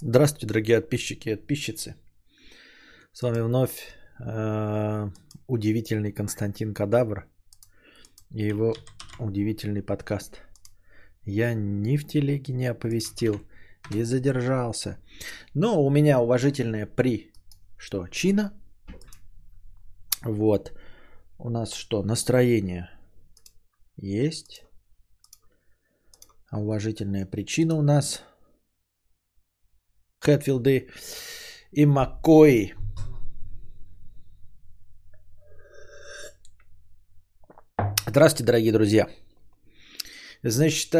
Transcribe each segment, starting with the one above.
Здравствуйте, дорогие подписчики и подписчицы. С вами вновь э, удивительный Константин Кадавр и его удивительный подкаст. Я ни в телеге не оповестил и задержался. Но у меня уважительное при что? Чина. Вот. У нас что? Настроение есть. А уважительная причина у нас Хэтфилды и Маккои. Здравствуйте, дорогие друзья. Значит,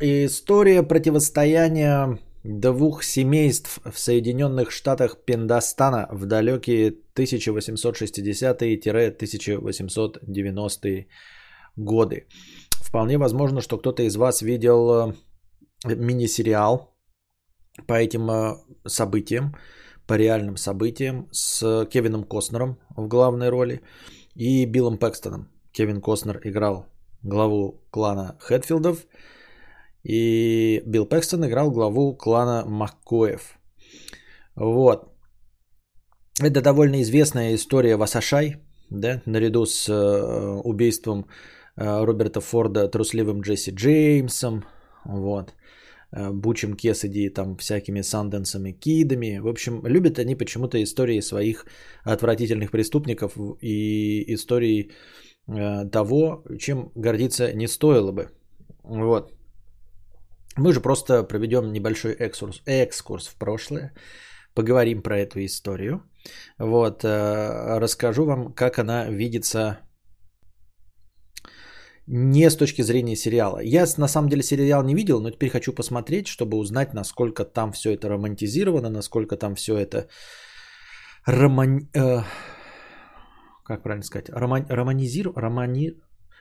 история противостояния двух семейств в Соединенных Штатах Пиндостана в далекие 1860-1890-е годы. Вполне возможно, что кто-то из вас видел э, мини-сериал по этим э, событиям, по реальным событиям с Кевином Костнером в главной роли и Биллом Пэкстоном. Кевин Костнер играл главу клана Хэтфилдов, и Билл Пэкстон играл главу клана Маккоев. Вот. Это довольно известная история Васашай, да, наряду с э, убийством э, Роберта Форда трусливым Джесси Джеймсом, вот, э, Бучем Кесади, там, всякими Санденсами, Кидами. В общем, любят они почему-то истории своих отвратительных преступников и истории э, того, чем гордиться не стоило бы. Вот. Мы же просто проведем небольшой экскурс, экскурс в прошлое, поговорим про эту историю. Вот, э, расскажу вам, как она видится не с точки зрения сериала. Я на самом деле сериал не видел, но теперь хочу посмотреть, чтобы узнать, насколько там все это романтизировано, насколько там все это роман... Э, как правильно сказать? Роман... Романизир... Романи...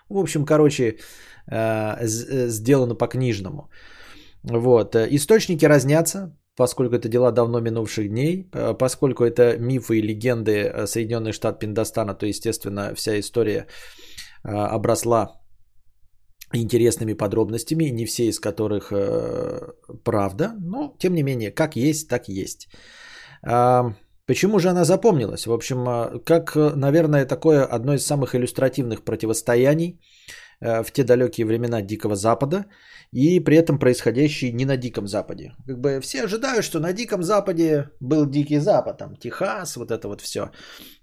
В общем, короче, э, сделано по-книжному. Вот. Э, источники разнятся, поскольку это дела давно минувших дней, э, поскольку это мифы и легенды э, Соединенный штат Пиндостана, то, естественно, вся история обросла интересными подробностями, не все из которых правда, но тем не менее, как есть, так есть. Почему же она запомнилась? В общем, как, наверное, такое одно из самых иллюстративных противостояний в те далекие времена Дикого Запада – и при этом происходящий не на Диком Западе. Как бы все ожидают, что на Диком Западе был Дикий Запад, там Техас, вот это вот все,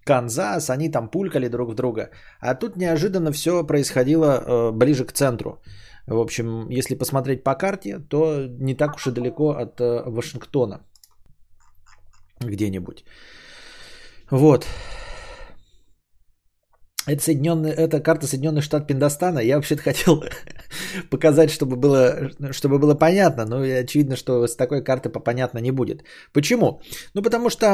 Канзас, они там пулькали друг в друга. А тут неожиданно все происходило э, ближе к центру. В общем, если посмотреть по карте, то не так уж и далеко от э, Вашингтона где-нибудь. Вот. Это, Соединенные, это карта Соединенных Штатов Пиндостана. Я вообще-то хотел показать, чтобы было, чтобы было понятно, но очевидно, что с такой карты понятно не будет. Почему? Ну, потому что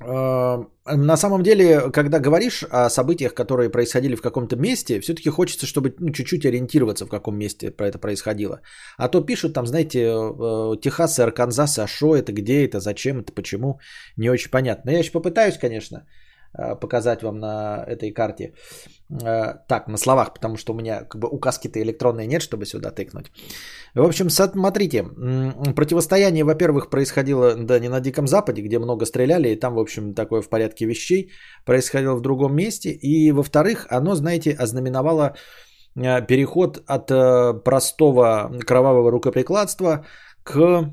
э, на самом деле, когда говоришь о событиях, которые происходили в каком-то месте, все-таки хочется, чтобы ну, чуть-чуть ориентироваться, в каком месте про это происходило. А то пишут там, знаете, э, Техас и Арканзас, а что это, где это, зачем это, почему, не очень понятно. Я еще попытаюсь, конечно, показать вам на этой карте. Э, так, на словах, потому что у меня как бы указки-то электронные нет, чтобы сюда тыкнуть. В общем, смотрите, противостояние, во-первых, происходило да, не на Диком Западе, где много стреляли, и там, в общем, такое в порядке вещей, происходило в другом месте. И, во-вторых, оно, знаете, ознаменовало э, переход от простого кровавого рукоприкладства к,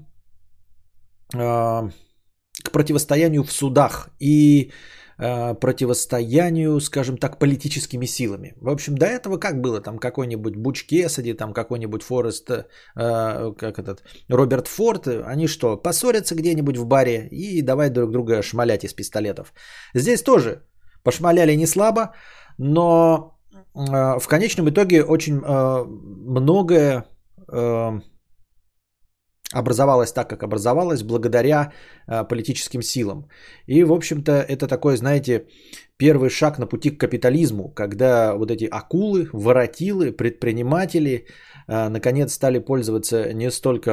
к противостоянию в судах. И Э, противостоянию, скажем так, политическими силами. В общем, до этого как было? Там какой-нибудь Буч Кесади, там какой-нибудь Форест, э, как этот, Роберт Форд, они что, поссорятся где-нибудь в баре и давай друг друга шмалять из пистолетов. Здесь тоже пошмаляли не слабо, но э, в конечном итоге очень э, многое э, образовалась так, как образовалась, благодаря э, политическим силам. И, в общем-то, это такой, знаете, первый шаг на пути к капитализму, когда вот эти акулы, воротилы, предприниматели, э, наконец стали пользоваться не столько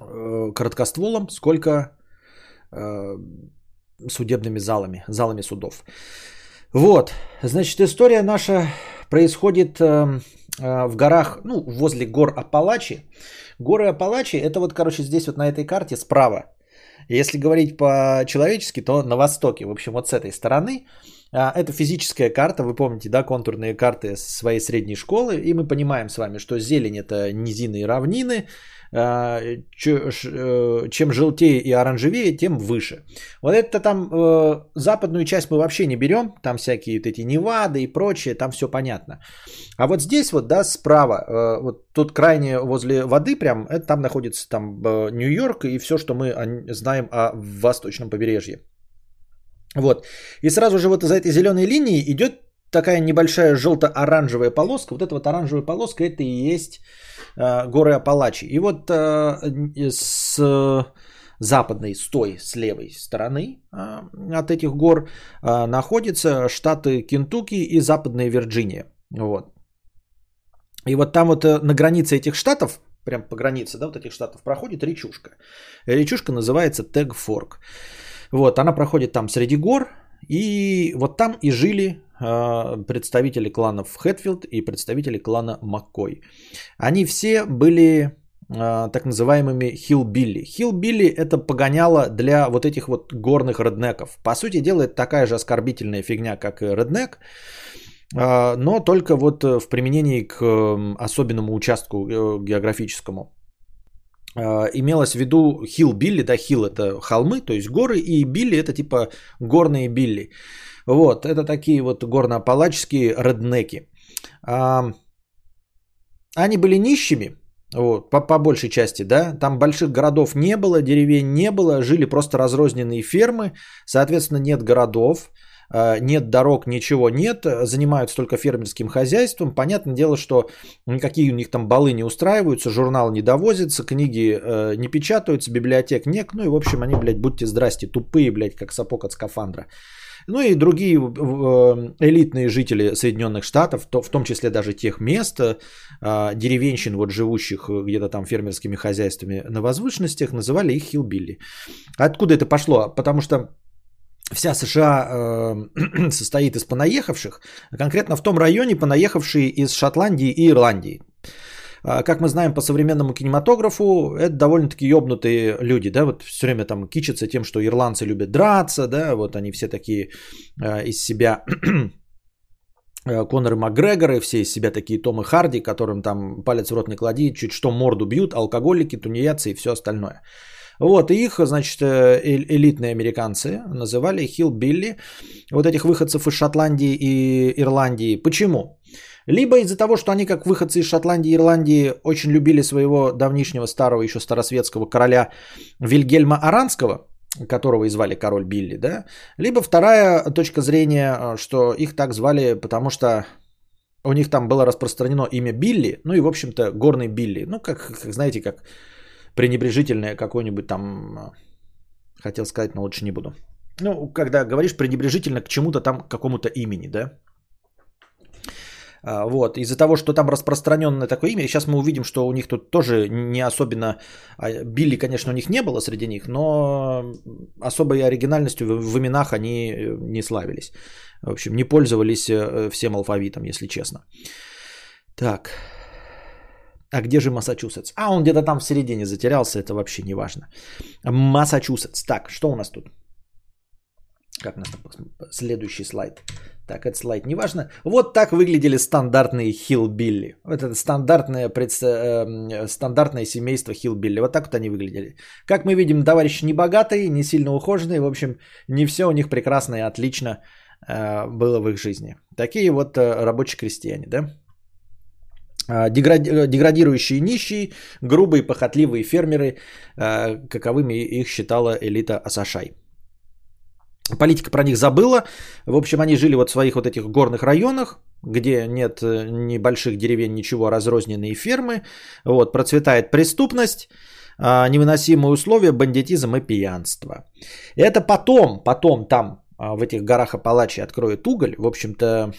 э, короткостволом, сколько судебными залами, залами судов. Вот, значит, история наша происходит э, в горах, ну, возле гор Апалачи. Горы Апалачи, это вот, короче, здесь вот на этой карте справа. Если говорить по-человечески, то на востоке, в общем, вот с этой стороны. А, это физическая карта, вы помните, да, контурные карты своей средней школы, и мы понимаем с вами, что зелень это низины и равнины, э, чем желтее и оранжевее, тем выше. Вот это там э, западную часть мы вообще не берем, там всякие вот эти Невады и прочее, там все понятно. А вот здесь вот, да, справа, э, вот тут крайне возле воды прям, это там находится там Нью-Йорк и все, что мы знаем о восточном побережье. Вот. И сразу же вот за этой зеленой линией идет такая небольшая желто-оранжевая полоска. Вот эта вот оранжевая полоска это и есть э, горы Апалачи. И вот э, с западной, с той, с левой стороны э, от этих гор э, находятся штаты Кентукки и Западная Вирджиния. Вот. И вот там вот э, на границе этих штатов, прям по границе, да, вот этих штатов проходит речушка. Речушка называется Тегфорк. Вот, она проходит там среди гор, и вот там и жили э, представители кланов Хэтфилд и представители клана Маккой. Они все были э, так называемыми хилбилли. Хилбилли это погоняло для вот этих вот горных реднеков. По сути дела, это такая же оскорбительная фигня, как и реднек, э, но только вот в применении к особенному участку географическому. Имелось в виду хил Билли, да, хил это холмы, то есть горы, и Билли это типа горные Билли. Вот, это такие вот горно-апалаческие реднеки. А, они были нищими, вот, по, по большей части, да, там больших городов не было, деревень не было, жили просто разрозненные фермы, соответственно, нет городов, а, нет дорог, ничего нет, занимаются только фермерским хозяйством. Понятное дело, что никакие у них там балы не устраиваются, журнал не довозится, книги э, не печатаются, библиотек нет. Ну и, в общем, они, блядь, будьте здрасте, тупые, блядь, как сапог от скафандра. Ну и другие э, элитные жители Соединенных Штатов, в том числе даже тех мест, э, деревенщин, вот живущих где-то там фермерскими хозяйствами на возвышенностях, называли их хилбилли. Откуда это пошло? Потому что вся США э, состоит из понаехавших, а конкретно в том районе понаехавшие из Шотландии и Ирландии. А, как мы знаем по современному кинематографу, это довольно-таки ёбнутые люди, да, вот все время там кичатся тем, что ирландцы любят драться, да, вот они все такие э, из себя э, Коноры Макгрегоры, все из себя такие Томы Харди, которым там палец в рот не клади, чуть что морду бьют, алкоголики, тунеядцы и все остальное. Вот, и их, значит, э, элитные американцы называли хилл-билли, вот этих выходцев из Шотландии и Ирландии. Почему? Либо из-за того, что они, как выходцы из Шотландии и Ирландии, очень любили своего давнишнего старого еще старосветского короля Вильгельма Аранского, которого и звали король Билли, да? Либо вторая точка зрения, э, что их так звали, потому что у них там было распространено имя Билли, ну и, в общем-то, горный Билли. Ну, как, как знаете, как пренебрежительное какое-нибудь там, хотел сказать, но лучше не буду. Ну, когда говоришь пренебрежительно к чему-то там, к какому-то имени, да? А, вот, из-за того, что там распространенное такое имя, сейчас мы увидим, что у них тут тоже не особенно, а, Билли, конечно, у них не было среди них, но особой оригинальностью в, именах они э, не славились. В общем, не пользовались э, всем алфавитом, если честно. Так, а где же Массачусетс? А, он где-то там в середине затерялся, это вообще не важно. Массачусетс. Так, что у нас тут? Как у нас там? Следующий слайд. Так, этот слайд не важно. Вот так выглядели стандартные хилбилли. Вот это стандартное, предс... э, стандартное семейство хилбилли. Вот так вот они выглядели. Как мы видим, товарищи не богатые, не сильно ухоженные. В общем, не все у них прекрасно и отлично э, было в их жизни. Такие вот э, рабочие крестьяне, да? А, деградирующие нищие, грубые похотливые фермеры, каковыми их считала элита Асашай. Политика про них забыла. В общем, они жили вот в своих вот этих горных районах, где нет э, ни больших деревень, ничего, разрозненные фермы. Вот, процветает преступность, а, невыносимые условия, бандитизм и пьянство. Это потом, потом там в этих горах Апалачи откроют уголь. В общем-то,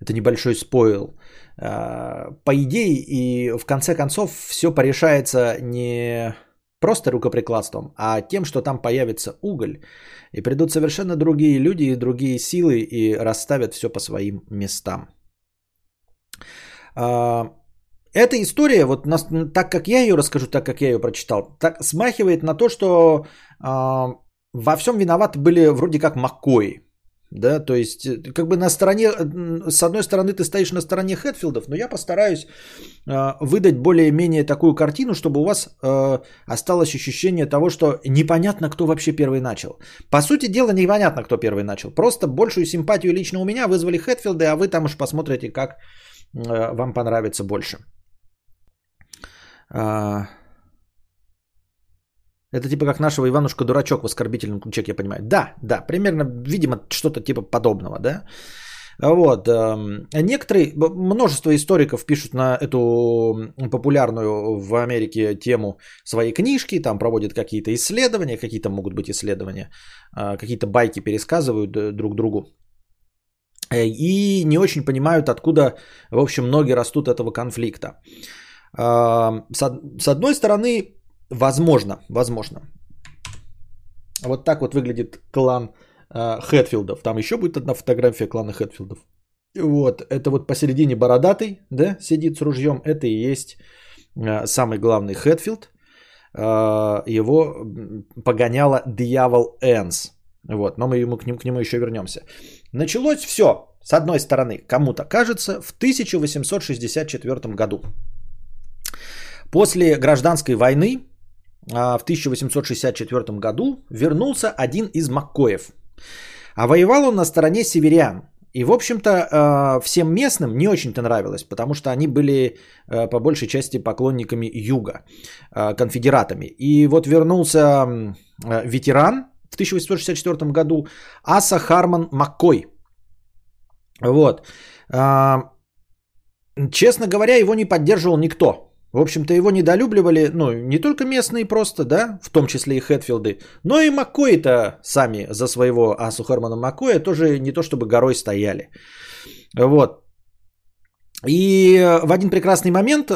это небольшой спойл. А, по идее, и в конце концов все порешается не просто рукоприкладством, а тем, что там появится уголь, и придут совершенно другие люди и другие силы и расставят все по своим местам. А, эта история, вот так как я ее расскажу, так как я ее прочитал, так смахивает на то, что а, во всем виноваты были вроде как Маккои. Да, то есть, э, как бы на стороне, с одной стороны, ты стоишь на стороне Хэтфилдов, но я постараюсь э, выдать более-менее такую картину, чтобы у вас э, осталось ощущение того, что непонятно, кто вообще первый начал. По сути дела, непонятно, кто первый начал. Просто большую симпатию лично у меня вызвали Хэтфилды, а вы там уж посмотрите, как э, вам понравится больше. А, это типа как нашего Иванушка дурачок в оскорбительном ключе, я понимаю. Да, да, примерно, видимо, что-то типа подобного, да. Вот. Эм, некоторые, множество историков пишут на эту популярную в Америке тему свои книжки, там проводят какие-то исследования, какие-то могут быть исследования, а, какие-то байки пересказывают э, друг другу. Э, и не очень понимают, откуда, в общем, ноги растут этого конфликта. С одной стороны, возможно, возможно. Вот так вот выглядит клан э, Хэтфилдов. Там еще будет одна фотография клана Хэтфилдов. Вот, это вот посередине бородатый, да, сидит с ружьем. Это и есть э, самый главный Хэтфилд. Э, его погоняла дьявол Энс. Вот, но мы ему, к, нему, к нему еще вернемся. Началось все, с одной стороны, кому-то кажется, в 1864 году. После гражданской войны в 1864 году вернулся один из Маккоев. А воевал он на стороне северян. И, в общем-то, а, всем местным не очень-то нравилось, потому что они были а, по большей части поклонниками юга, конфедератами. И вот вернулся ветеран в 1864 году Аса Харман Маккой. Вот. Честно говоря, его не поддерживал никто. В общем-то, его недолюбливали, ну, не только местные просто, да, в том числе и Хэтфилды, но и Маккои-то сами за своего Асу Хармана Маккоя тоже не то чтобы горой стояли. Вот. И в один прекрасный момент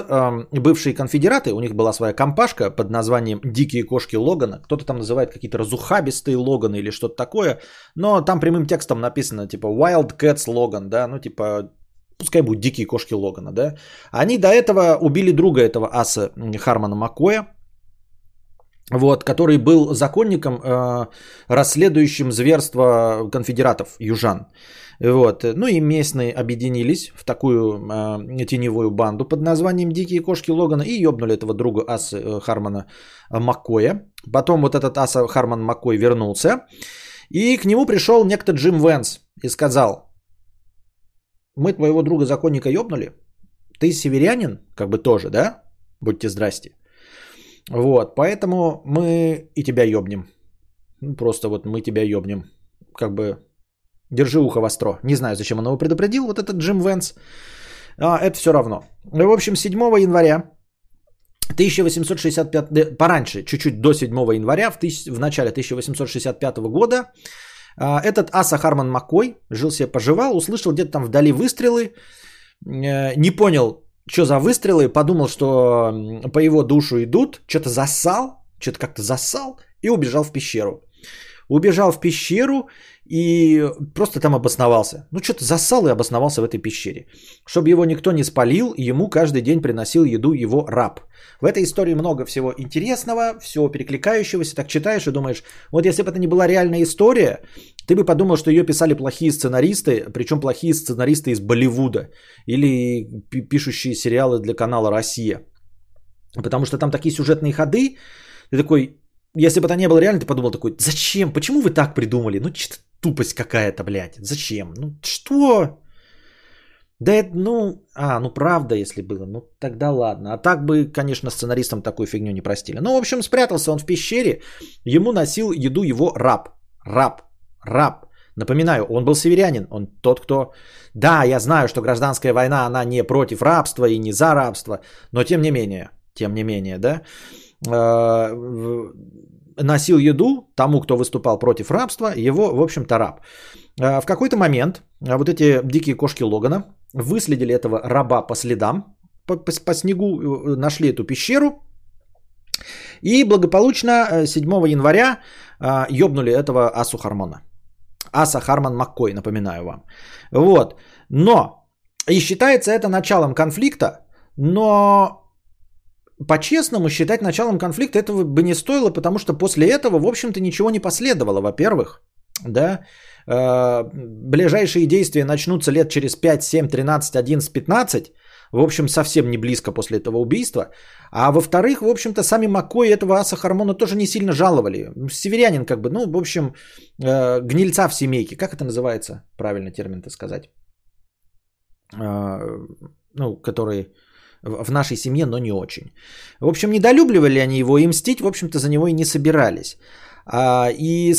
бывшие конфедераты, у них была своя компашка под названием «Дикие кошки Логана», кто-то там называет какие-то разухабистые Логаны или что-то такое, но там прямым текстом написано типа «Wild Cats Logan», да, ну типа пускай будут дикие кошки Логана, да, они до этого убили друга этого аса Хармана Макоя, вот, который был законником, э, расследующим зверство конфедератов, южан. Вот. Ну и местные объединились в такую э, теневую банду под названием Дикие кошки Логана и ёбнули этого друга Аса э, Хармана Маккоя. Потом вот этот Аса Харман Маккой вернулся. И к нему пришел некто Джим Венс и сказал, мы твоего друга законника ёбнули, ты северянин, как бы тоже, да? Будьте здрасте. Вот, поэтому мы и тебя ёбнем. Ну, просто вот мы тебя ёбнем. Как бы держи ухо востро. Не знаю, зачем он его предупредил, вот этот Джим Венс. А, это все равно. В общем, 7 января 1865, пораньше, чуть-чуть до 7 января, в, тысяч, в начале 1865 года, этот Аса Харман Маккой жил себе, поживал, услышал где-то там вдали выстрелы, э, не понял, что за выстрелы, подумал, что по его душу идут, что-то засал, что-то как-то засал и убежал в пещеру. Убежал в пещеру и просто там обосновался. Ну, что-то засал и обосновался в этой пещере. Чтобы его никто не спалил, ему каждый день приносил еду его раб. В этой истории много всего интересного, всего перекликающегося. Так читаешь и думаешь, вот если бы это не была реальная история, ты бы подумал, что ее писали плохие сценаристы, причем плохие сценаристы из Болливуда или пишущие сериалы для канала «Россия». Потому что там такие сюжетные ходы, ты такой, если бы это не было реально, ты подумал такой, зачем, почему вы так придумали? Ну, что-то тупость какая-то, блядь, зачем? Ну, что? Да это, ну, а, ну правда, если было, ну тогда ладно. А так бы, конечно, сценаристам такую фигню не простили. Ну, в общем, спрятался он в пещере, ему носил еду его раб. Раб. Раб. Напоминаю, он был северянин, он тот, кто... Да, я знаю, что гражданская война, она не против рабства и не за рабство, но тем не менее, тем не менее, да, э, носил еду тому, кто выступал против рабства, его, в общем-то, раб. Э, в какой-то момент э, вот эти дикие кошки Логана выследили этого раба по следам, по, по, по снегу, нашли эту пещеру, и благополучно 7 января ёбнули этого Асу Хармона. Аса Харман Маккой, напоминаю вам. Вот. Но И считается это началом конфликта, но по-честному считать началом конфликта этого бы не стоило, потому что после этого, в общем-то, ничего не последовало, во-первых. Да, э, ближайшие действия начнутся лет через 5, 7, 13, 11, 15. В общем, совсем не близко после этого убийства. А во-вторых, в общем-то, сами Маккой этого аса Хармона тоже не сильно жаловали. Северянин как бы, ну, в общем, э, гнильца в семейке. Как это называется? Правильно термин-то сказать. Э, ну, который в нашей семье, но не очень. В общем, недолюбливали они его и мстить, в общем-то, за него и не собирались. А, и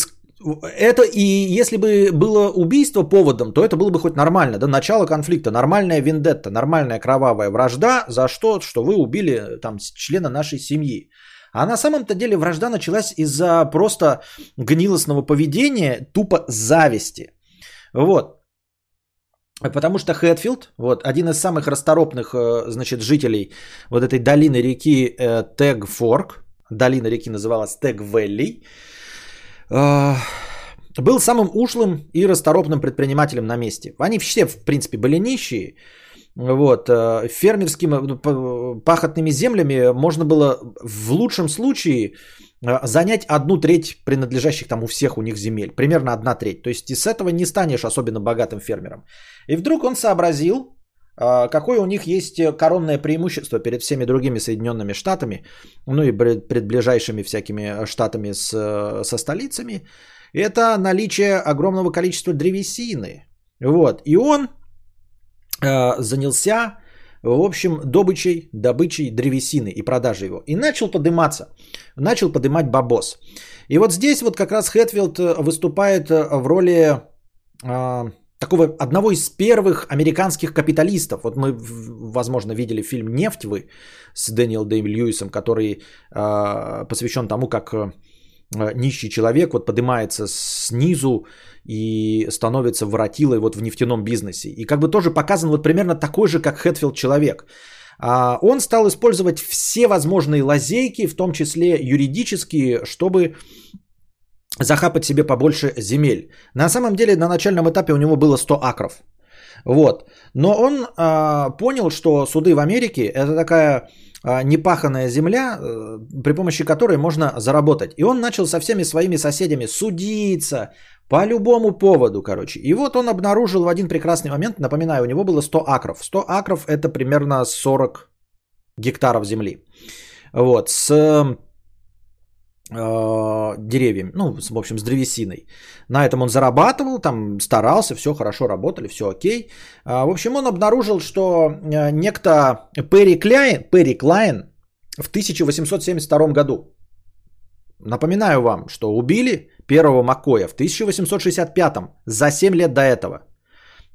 это и если бы было убийство поводом, то это было бы хоть нормально, да, начало конфликта, нормальная вендетта, нормальная кровавая вражда за что, что вы убили там члена нашей семьи. А на самом-то деле вражда началась из-за просто гнилостного поведения, тупо зависти. Вот. Потому что Хэтфилд, вот, один из самых расторопных, э, значит, жителей вот этой долины реки э, Тегфорк, долина реки называлась Тег-Вэлли, э, был самым ушлым и расторопным предпринимателем на месте. Они все, в принципе, были нищие. Вот, фермерскими пахотными землями можно было в лучшем случае занять одну треть принадлежащих там у всех у них земель. Примерно одна треть. То есть и с этого не станешь особенно богатым фермером. И вдруг он сообразил, э, какое у них есть коронное преимущество перед всеми другими Соединенными Штатами, ну и пред ближайшими всякими штатами с, со столицами, это наличие огромного количества древесины. Вот. И он э, занялся в общем, добычей, добычей древесины и продажей его. И начал подниматься, начал поднимать бабос. И вот здесь вот как раз Хэтфилд э, выступает э, в роли э, такого одного из первых американских капиталистов. Вот мы, возможно, видели фильм «Нефть» вы с Дэниел Дэйм Льюисом, который э, посвящен тому, как э, нищий человек вот поднимается снизу и становится воротилой вот в нефтяном бизнесе. И как бы тоже показан вот примерно такой же, как Хэтфилд человек. А, он стал использовать все возможные лазейки, в том числе юридические, чтобы захапать себе побольше земель. На самом деле на начальном этапе у него было 100 акров. Вот. Но он а, понял, что суды в Америке это такая непаханная земля, э, при помощи которой можно заработать. И он начал со всеми своими соседями судиться по любому поводу, короче. И вот он обнаружил в один прекрасный момент, напоминаю, у него было 100 акров. 100 акров это примерно 40 гектаров земли. Вот, с деревьями, ну, в общем, с древесиной. На этом он зарабатывал, там старался, все хорошо работали, все окей. А, в общем, он обнаружил, что э, некто Перри Клайн, Перри Клайн в 1872 году, напоминаю вам, что убили первого Макоя в 1865 за 7 лет до этого.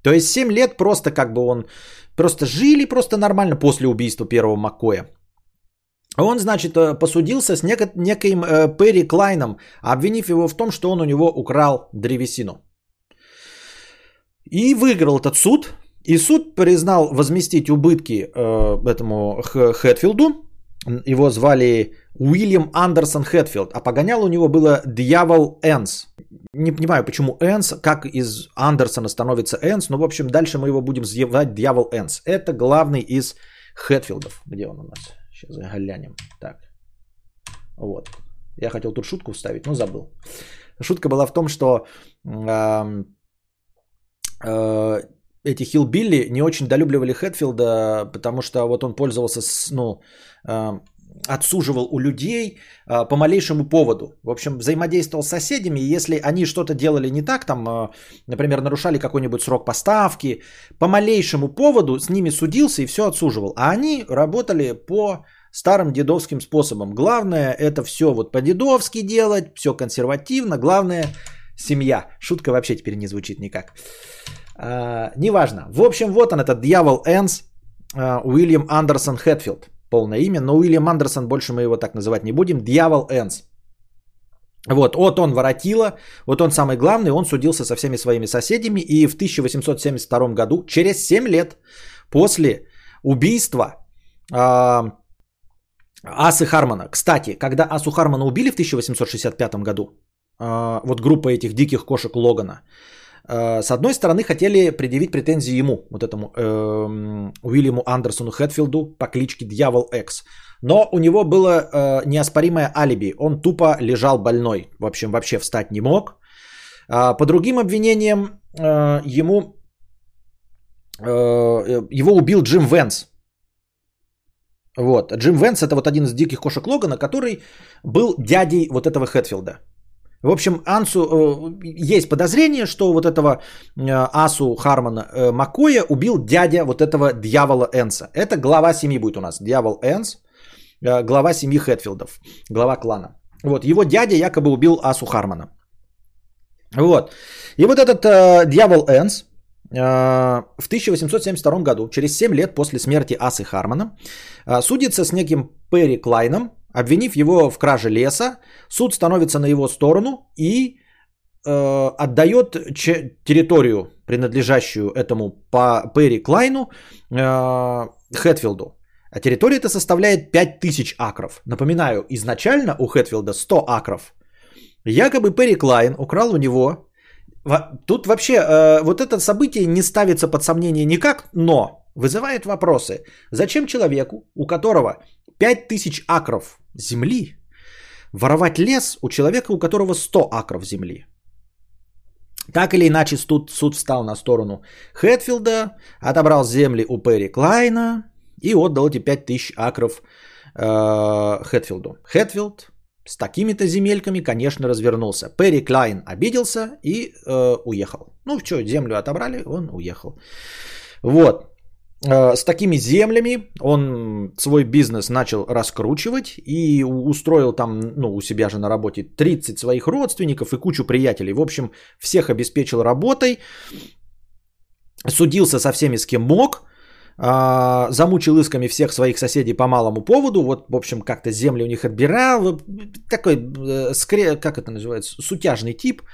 То есть 7 лет просто как бы он просто жили просто нормально после убийства первого Маккоя. Он, значит, э, посудился с неко- неким э, Перри Клайном, обвинив его в том, что он у него украл древесину. И выиграл этот суд. И суд признал возместить убытки э, этому Хэтфилду. Его звали Уильям Андерсон Хэтфилд. А погонял у него было Дьявол Энс. Не понимаю, почему Энс, как из Андерсона становится Энс, но, в общем, дальше мы его будем звать Дьявол Энс. Это главный из Хэтфилдов. Где он у нас? Сейчас глянем. Так. Вот. Я хотел тут шутку вставить, но забыл. Шутка была в том, что э, э, эти Хилбилли не очень долюбливали Хэтфилда, потому что вот он пользовался, с, ну, отсуживал у людей э, по малейшему поводу. В общем, взаимодействовал с соседями, и если они что-то делали не так, там, э, например, нарушали какой-нибудь срок поставки, по малейшему поводу с ними судился и все отсуживал. А они работали по старым дедовским способом. Главное это все вот по-дедовски делать, все консервативно, главное семья. Шутка вообще теперь не звучит никак. А, неважно. В общем, вот он, этот дьявол Энс, а, Уильям Андерсон Хэтфилд полное имя, но Уильям Андерсон, больше мы его так называть не будем, Дьявол Энс. Вот, вот он воротила, вот он самый главный, он судился со всеми своими соседями, и в 1872 году, через 7 лет после убийства э, Асы Хармона, кстати, когда Асу Хармона убили в 1865 году, э, вот группа этих диких кошек Логана, с одной стороны, хотели предъявить претензии ему, вот этому э, Уильяму Андерсону Хэтфилду по кличке Дьявол Экс. Но у него было э, неоспоримое алиби. Он тупо лежал больной. В общем, вообще встать не мог. А по другим обвинениям, э, ему, э, его убил Джим Венс. Вот. Джим Венс это вот один из диких кошек Логана, который был дядей вот этого Хэтфилда. В общем, Ансу э, есть подозрение, что вот этого э, Асу Хармана э, Макоя убил дядя вот этого дьявола Энса. Это глава семьи будет у нас. Дьявол Энс, глава семьи Хэтфилдов, глава клана. Вот, его дядя якобы убил Асу Хармана. Вот. И вот этот э, дьявол Энс э, в 1872 году, через 7 лет после смерти Асы Хармана, э, судится с неким Перри Клайном, Обвинив его в краже леса, суд становится на его сторону и э, отдает ч- территорию, принадлежащую этому по Перри Клайну, э, Хэтфилду. А территория эта составляет 5000 акров. Напоминаю, изначально у Хэтфилда 100 акров. Якобы Перри Клайн украл у него... Тут вообще э, вот это событие не ставится под сомнение никак, но вызывает вопросы. Зачем человеку, у которого 5000 акров земли, воровать лес у человека, у которого 100 акров земли. Так или иначе, суд, суд встал на сторону Хэтфилда, отобрал земли у Перри Клайна и отдал эти 5000 акров э, Хэтфилду. Хэтфилд с такими-то земельками, конечно, развернулся. Перри Клайн обиделся и э, уехал. Ну, что, землю отобрали, он уехал. Вот. Э, с такими землями он свой бизнес начал раскручивать и устроил там, ну, у себя же на работе 30 своих родственников и кучу приятелей. В общем, всех обеспечил работой, судился со всеми, с кем мог, а, замучил исками всех своих соседей по малому поводу, вот, в общем, как-то земли у них отбирал, такой, э, как это называется, сутяжный тип –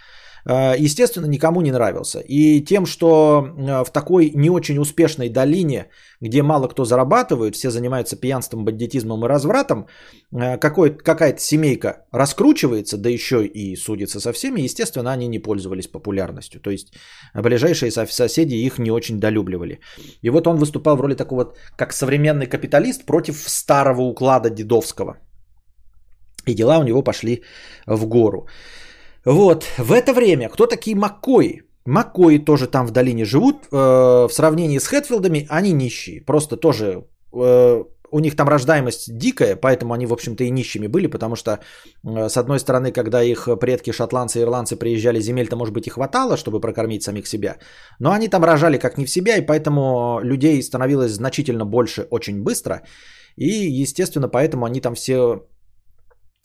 естественно, никому не нравился. И тем, что э, в такой не очень успешной долине, где мало кто зарабатывает, все занимаются пьянством, бандитизмом и развратом, э, какая-то семейка раскручивается, да еще и судится со всеми, естественно, они не пользовались популярностью. То есть ближайшие соседи их не очень долюбливали. И вот он выступал в роли такого, как современный капиталист против старого уклада дедовского. И дела у него пошли в гору. Вот, в это время кто такие Маккои? Маккои тоже там в долине живут. Э, в сравнении с Хэтфилдами они нищие. Просто тоже э, у них там рождаемость дикая, поэтому они, в общем-то, и нищими были, потому что, э, с одной стороны, когда их предки, шотландцы и ирландцы приезжали, земель-то, может быть, и хватало, чтобы прокормить самих себя, но они там рожали как не в себя, и поэтому людей становилось значительно больше очень быстро, и, естественно, поэтому они там все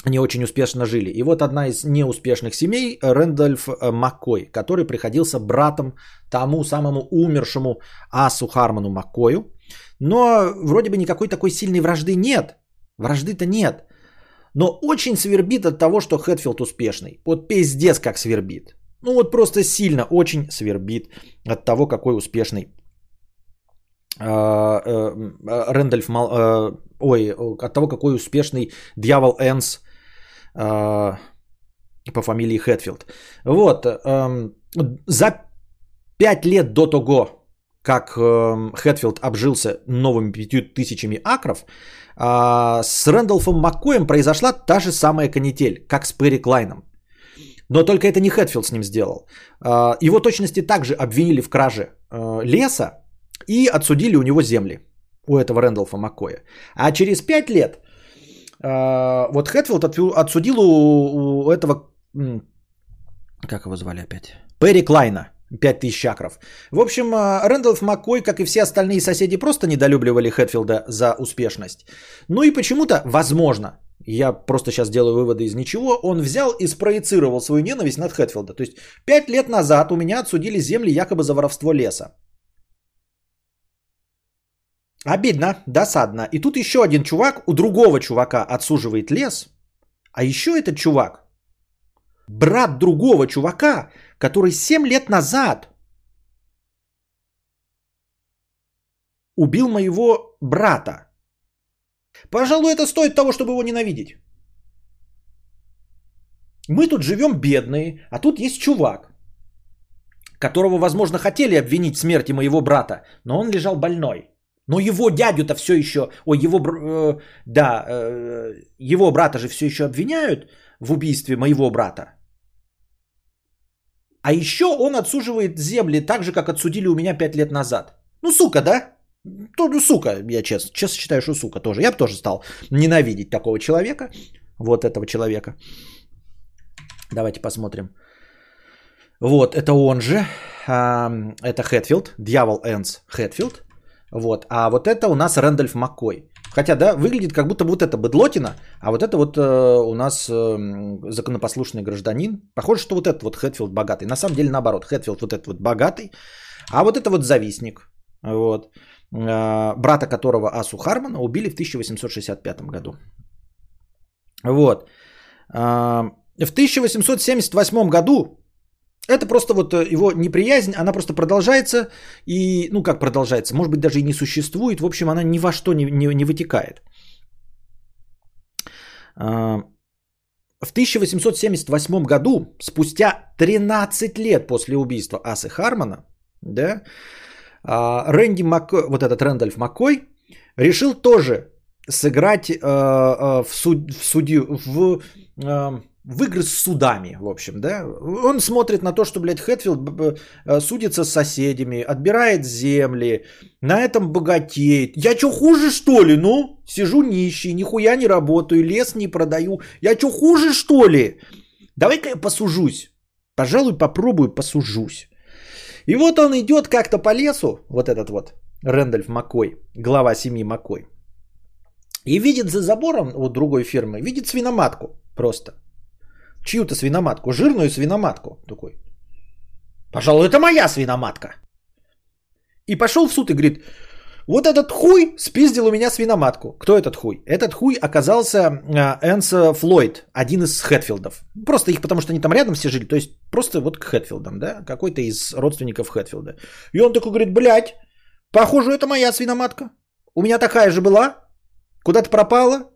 не очень успешно жили. И вот одна из неуспешных семей, Рэндольф э, Маккой, который приходился братом тому самому умершему Асу Харману Маккою. Но вроде бы никакой такой сильной вражды нет. Вражды-то нет. Но очень свербит от того, что Хэтфилд успешный. Вот пиздец как свербит. Ну вот просто сильно очень свербит от того, какой успешный э, э, Рэндольф, ой, от того, какой успешный дьявол Энс а, по фамилии Хэтфилд. Вот, эм, за пять лет до того, как эм, Хэтфилд обжился новыми пятью тысячами акров, а, с Рэндалфом Маккоем произошла та же самая канитель, как с Перри Клайном. Но только это не Хэтфилд с ним сделал. А, его точности также обвинили в краже э, леса и отсудили у него земли, у этого Рэндалфа Маккоя. А через пять лет вот Хэтфилд отсудил у, у этого, как его звали опять? Перри Клайна. 5000 акров. В общем, а, Рэндалф Маккой, как и все остальные соседи, просто недолюбливали Хэтфилда за успешность. Ну и почему-то, возможно, я просто сейчас делаю выводы из ничего, он взял и спроецировал свою ненависть над Хэтфилда. То есть, 5 лет назад у меня отсудили земли якобы за воровство леса. Обидно, досадно. И тут еще один чувак у другого чувака отсуживает лес. А еще этот чувак, брат другого чувака, который 7 лет назад убил моего брата. Пожалуй, это стоит того, чтобы его ненавидеть. Мы тут живем бедные, а тут есть чувак, которого, возможно, хотели обвинить в смерти моего брата, но он лежал больной. Но его дядю-то все еще, ой, его, э, да, э, его брата же все еще обвиняют в убийстве моего брата. А еще он отсуживает земли так же, как отсудили у меня 5 лет назад. Ну, сука, да? То, ну, сука, я честно, честно считаю, что сука тоже. Я бы тоже стал ненавидеть такого человека, вот этого человека. Давайте посмотрим. Вот, это он же, это Хэтфилд, Дьявол Энс Хэтфилд. Вот, а вот это у нас Рэндольф Маккой. Хотя, да, выглядит как будто вот это быдлотина, а вот это вот э, у нас э, законопослушный гражданин. Похоже, что вот этот вот Хэтфилд богатый. На самом деле наоборот, Хэтфилд вот этот вот богатый, а вот это вот завистник. Вот. Э, брата которого Асу Хармана убили в 1865 году. Вот. Э, в 1878 году это просто вот э, его неприязнь, она просто продолжается и, ну как продолжается, может быть даже и не существует, в общем она ни во что не, не, не вытекает. А, в 1878 году, спустя 13 лет после убийства Асы Хармона, да, а, Рэнди Мак... вот этот Рэндольф Маккой решил тоже сыграть э, э, в, суд... в судью, в э, в игры с судами, в общем, да. Он смотрит на то, что, блядь, Хэтфилд э, судится с соседями, отбирает земли, на этом богатеет. Я что, хуже, что ли, ну? Сижу нищий, нихуя не работаю, лес не продаю. Я что, хуже, что ли? Давай-ка я посужусь. Пожалуй, попробую посужусь. И вот он идет как-то по лесу, вот этот вот Рэндольф Маккой, глава семьи Маккой. И видит за забором вот другой фирмы, видит свиноматку просто чью-то свиноматку, жирную свиноматку такой. Пожалуй, это моя свиноматка. И пошел в суд и говорит, вот этот хуй спиздил у меня свиноматку. Кто этот хуй? Этот хуй оказался э, Энс Флойд, один из Хэтфилдов. Просто их, потому что они там рядом все жили, то есть просто вот к Хэтфилдам, да, какой-то из родственников Хэтфилда. И он такой говорит, блядь, похоже, это моя свиноматка. У меня такая же была, куда-то пропала,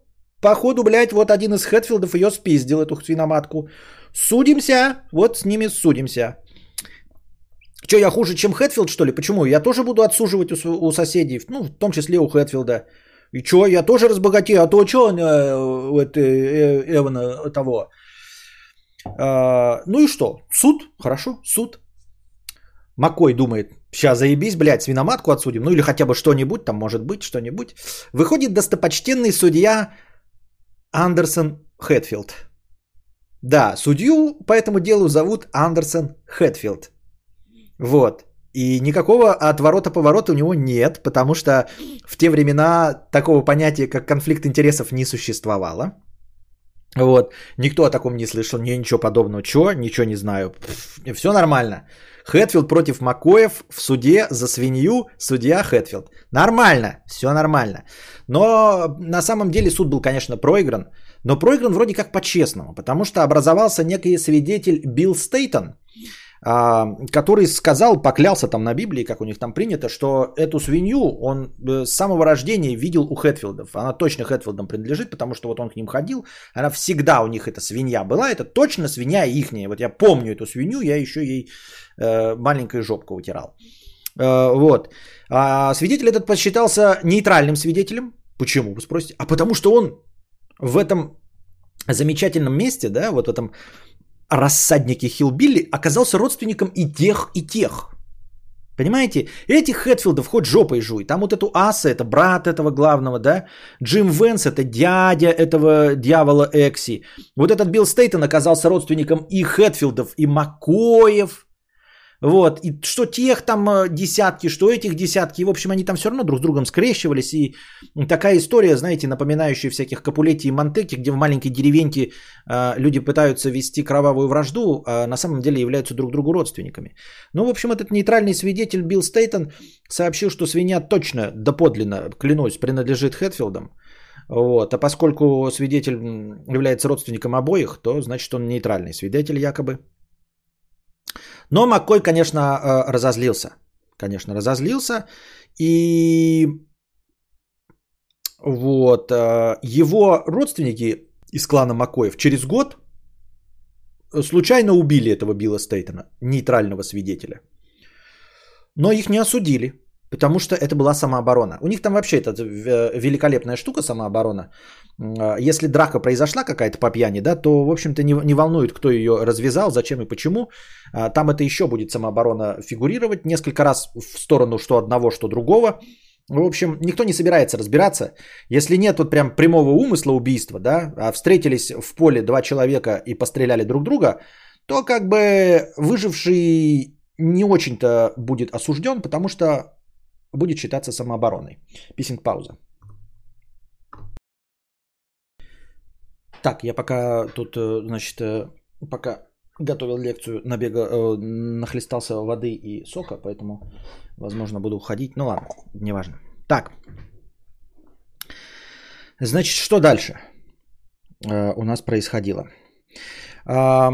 Походу, блядь, вот один из Хэтфилдов ее спиздил, эту свиноматку. Судимся, вот с ними судимся. Че, я хуже, чем Хэтфилд, что ли? Почему? Я тоже буду отсуживать у, у соседей, ну, в том числе у Хэтфилда. И что, я тоже разбогатею, а то что, э, вот, э, Эвана того. А, ну и что? Суд? Хорошо, суд. Макой думает, сейчас заебись, блядь, свиноматку отсудим, ну или хотя бы что-нибудь, там может быть что-нибудь. Выходит достопочтенный судья Андерсон Хэтфилд. Да, судью по этому делу зовут Андерсон Хэтфилд. Вот. И никакого отворота-поворота у него нет, потому что в те времена такого понятия, как конфликт интересов, не существовало. Вот. Никто о таком не слышал, не ничего подобного. Чё? Ничего не знаю. все нормально. Хэтфилд против Макоев в суде за свинью судья Хэтфилд. Нормально, все нормально. Но на самом деле суд был, конечно, проигран. Но проигран вроде как по-честному, потому что образовался некий свидетель Билл Стейтон, который сказал, поклялся там на Библии, как у них там принято, что эту свинью он э, с самого рождения видел у Хэтфилдов. Она точно Хэтфилдам принадлежит, потому что вот он к ним ходил. Она всегда у них эта свинья была. Это точно свинья ихняя. Вот я помню эту свинью, я еще ей э, маленькой жопку вытирал. Э, вот. А свидетель этот посчитался нейтральным свидетелем. Почему, вы спросите? А потому что он в этом замечательном месте, да, вот в этом рассаднике Хилбилли оказался родственником и тех, и тех. Понимаете? Этих Хэтфилдов хоть жопой жуй. Там вот эту Аса, это брат этого главного, да? Джим Венс, это дядя этого дьявола Экси. Вот этот Билл Стейтон оказался родственником и Хэтфилдов, и Макоев, вот, и что тех там э, десятки, что этих десятки, в общем, они там все равно друг с другом скрещивались, и такая история, знаете, напоминающая всяких Капулетти и Монтеки, где в маленькой деревеньке э, люди пытаются вести кровавую вражду, а на самом деле являются друг другу родственниками. Ну, в общем, этот нейтральный свидетель Билл Стейтон сообщил, что свинья точно, доподлинно, клянусь, принадлежит Хэтфилдам, вот. А поскольку свидетель является родственником обоих, то значит он нейтральный свидетель якобы. Но Маккой, конечно, э, разозлился. Конечно, разозлился. И вот э, его родственники из клана Макоев через год случайно убили этого Билла Стейтона, нейтрального свидетеля. но их не осудили, потому что это была самооборона. У них там вообще это великолепная штука самооборона. А, если драка произошла какая-то по пьяни, да, то, в общем-то, не, не волнует, кто ее развязал, зачем и почему. А, там это еще будет самооборона фигурировать несколько раз в сторону что одного, что другого. В общем, никто не собирается разбираться. Если нет вот прям прямого умысла убийства, да, а встретились в поле два человека и постреляли друг друга, то как бы выживший не очень-то будет осужден, потому что будет считаться самообороной. Писинг пауза. Так, я пока тут, э, значит, э, пока готовил лекцию, набега, э, нахлестался воды и сока, поэтому, возможно, буду уходить. Ну ладно, неважно. Так. Значит, что дальше э, у нас происходило? Э,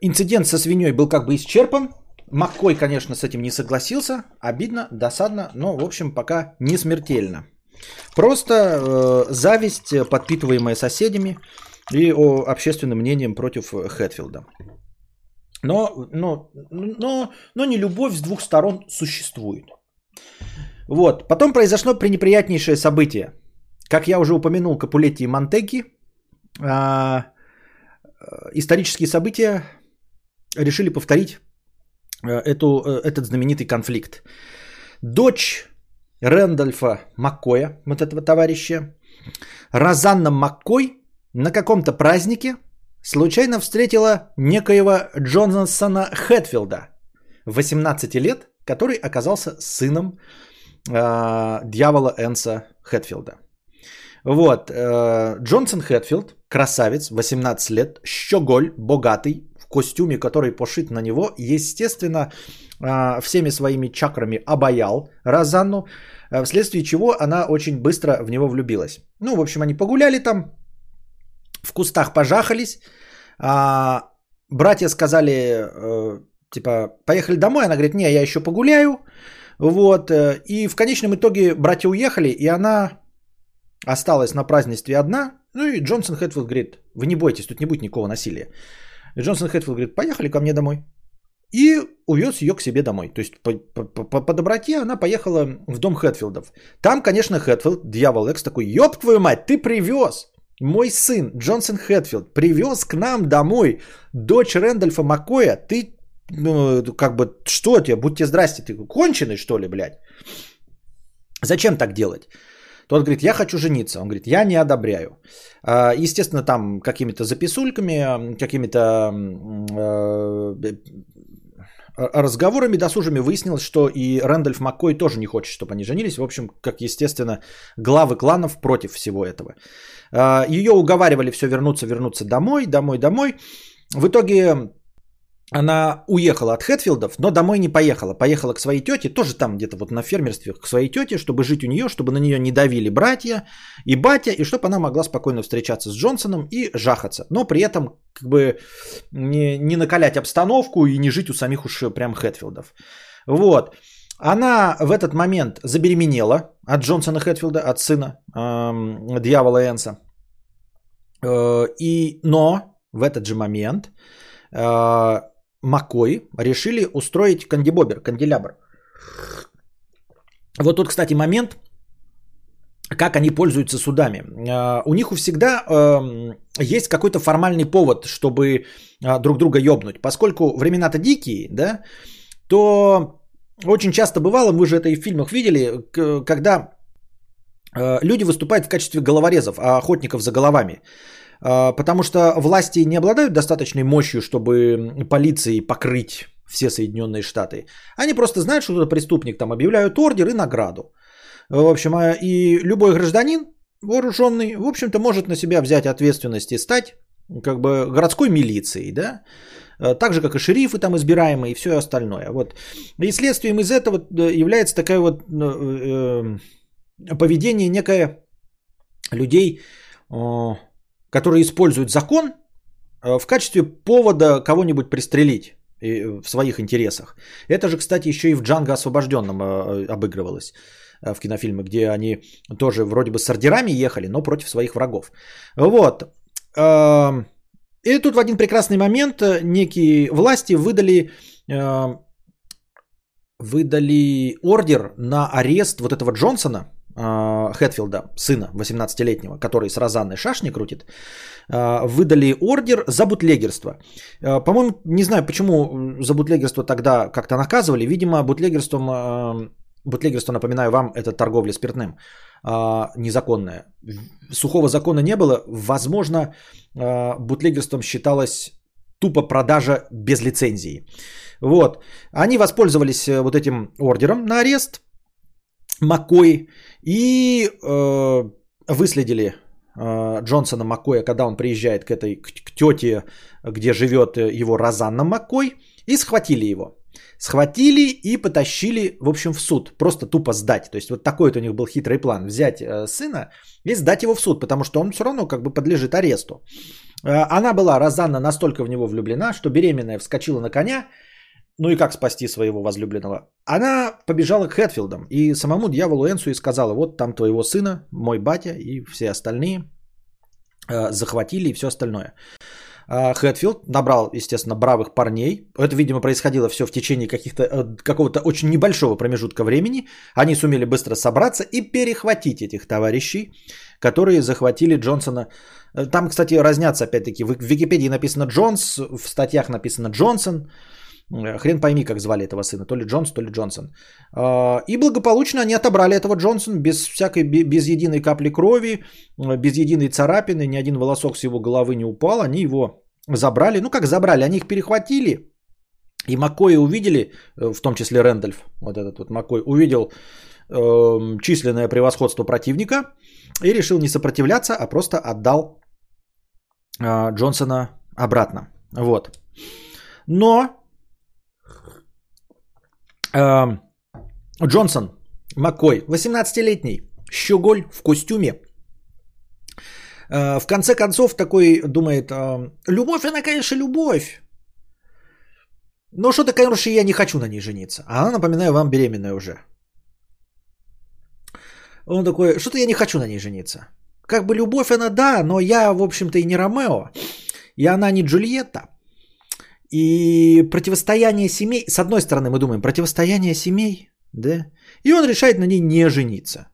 инцидент со свиньей был как бы исчерпан. Маккой, конечно, с этим не согласился. Обидно, досадно, но, в общем, пока не смертельно. Просто э, зависть, подпитываемая соседями и о, общественным мнением против Хэтфилда. Но, но, но, но не любовь с двух сторон существует. Вот. Потом произошло пренеприятнейшее событие. Как я уже упомянул, Капулетти и Монтеки, а, исторические события решили повторить э, эту, э, этот знаменитый конфликт. Дочь Рэндольфа Маккоя, вот этого товарища, Розанна Маккой на каком-то празднике случайно встретила некоего Джонсона Хэтфилда, 18 лет, который оказался сыном э, дьявола Энса Хэтфилда. Вот, э, Джонсон Хэтфилд, красавец, 18 лет, щеголь, богатый, костюме, который пошит на него, естественно, э, всеми своими чакрами обаял Розанну, э, вследствие чего она очень быстро в него влюбилась. Ну, в общем, они погуляли там, в кустах пожахались, а, братья сказали, э, типа, поехали домой, она говорит, не, я еще погуляю, вот, э, и в конечном итоге братья уехали, и она осталась на празднестве одна, ну и Джонсон Хэтфилд говорит, вы не бойтесь, тут не будет никакого насилия. Джонсон Хэтфилд говорит, поехали ко мне домой. И увез ее к себе домой. То есть по, по, по, по доброте она поехала в дом Хэтфилдов. Там, конечно, Хэтфилд, дьявол Экс такой, ёб твою мать, ты привез мой сын Джонсон Хэтфилд привез к нам домой дочь Рэндольфа Маккоя. Ты, ну, как бы, что тебе, будьте здрасте, ты конченый, что ли, блядь? Зачем так делать? Тот говорит, я хочу жениться. Он говорит, я не одобряю. А, естественно, там какими-то записульками, какими-то э, разговорами досужими выяснилось, что и Рэндольф Маккой тоже не хочет, чтобы они женились. В общем, как естественно, главы кланов против всего этого. А, Ее уговаривали все вернуться, вернуться домой, домой, домой. В итоге она уехала от Хэтфилдов, но домой не поехала. Поехала к своей тете, тоже там где-то вот на фермерстве, к своей тете, чтобы жить у нее, чтобы на нее не давили братья и батя, и чтобы она могла спокойно встречаться с Джонсоном и жахаться. Но при этом как бы не, не накалять обстановку и не жить у самих уж прям Хэтфилдов. Вот. Она в этот момент забеременела от Джонсона Хэтфилда, от сына эм, дьявола Энса. Э, и, но в этот же момент э, Макой решили устроить кандибобер, канделябр. Вот тут, кстати, момент, как они пользуются судами. Э, у них у всегда э, есть какой-то формальный повод, чтобы э, друг друга ёбнуть. Поскольку времена-то дикие, да, то очень часто бывало, мы же это и в фильмах видели, когда люди выступают в качестве головорезов, а охотников за головами. Потому что власти не обладают достаточной мощью, чтобы полицией покрыть все Соединенные Штаты. Они просто знают, что это преступник, там объявляют ордер и награду. В общем, а, и любой гражданин вооруженный, в общем-то, может на себя взять ответственность и стать как бы городской милицией, да, Э, так же, как и шерифы там избираемые и все остальное. Вот. И следствием из этого э, является такое вот э, поведение некое людей, которые используют закон в качестве повода кого-нибудь пристрелить в своих интересах. Это же, кстати, еще и в Джанго освобожденном обыгрывалось в кинофильме, где они тоже вроде бы с ордерами ехали, но против своих врагов. Вот. Эм, и тут в один прекрасный момент э, некие власти выдали э, выдали ордер на арест вот этого Джонсона, э, Хэтфилда, сына 18-летнего, который с Розанной шашни крутит, э, выдали ордер за бутлегерство. Э, по-моему, не знаю, почему за бутлегерство тогда как-то наказывали. Видимо, бутлегерством, бутлегерство, напоминаю вам, это торговля спиртным, незаконное. Сухого закона не было. Возможно, бутлегерством считалось тупо продажа без лицензии. Вот. Они воспользовались э, вот этим ордером на арест Маккой и э, выследили э, Джонсона Маккоя, когда он приезжает к этой к, к тете, где живет э, его Розанна Маккой, и схватили его. Схватили и потащили, в общем, в суд. Просто тупо сдать. То есть вот такой вот у них был хитрый план. Взять э, сына и сдать его в суд, потому что он все равно как бы подлежит аресту. Э, она была, Розанна, настолько в него влюблена, что беременная вскочила на коня ну и как спасти своего возлюбленного? Она побежала к Хэтфилдам и самому дьяволу Энсу и сказала, вот там твоего сына, мой батя и все остальные э, захватили и все остальное. Э, Хэтфилд набрал, естественно, бравых парней. Это, видимо, происходило все в течение каких-то, э, какого-то очень небольшого промежутка времени. Они сумели быстро собраться и перехватить этих товарищей, которые захватили Джонсона. Э, там, кстати, разнятся, опять-таки, в Википедии написано Джонс, в статьях написано Джонсон. Э, хрен пойми, как звали этого сына, то ли Джонс, то ли Джонсон. А, и благополучно они отобрали этого Джонсон без всякой, без единой капли крови, э, без единой царапины, ни один волосок с его головы не упал. Они его забрали. Ну как забрали, они их перехватили. И Маккои увидели, э, в том числе Рэндольф, вот этот вот Маккой, увидел э, численное превосходство противника и решил не сопротивляться, а просто отдал э, Джонсона обратно. Вот. Но Джонсон, Маккой, 18-летний, щеголь в костюме. В конце концов такой думает, любовь она, конечно, любовь. Но что-то, конечно, я не хочу на ней жениться. А она, напоминаю, вам беременная уже. Он такой, что-то я не хочу на ней жениться. Как бы любовь она да, но я, в общем-то, и не Ромео. И она не Джульетта. И противостояние семей, с одной стороны мы думаем, противостояние семей, да, и он решает на ней не жениться.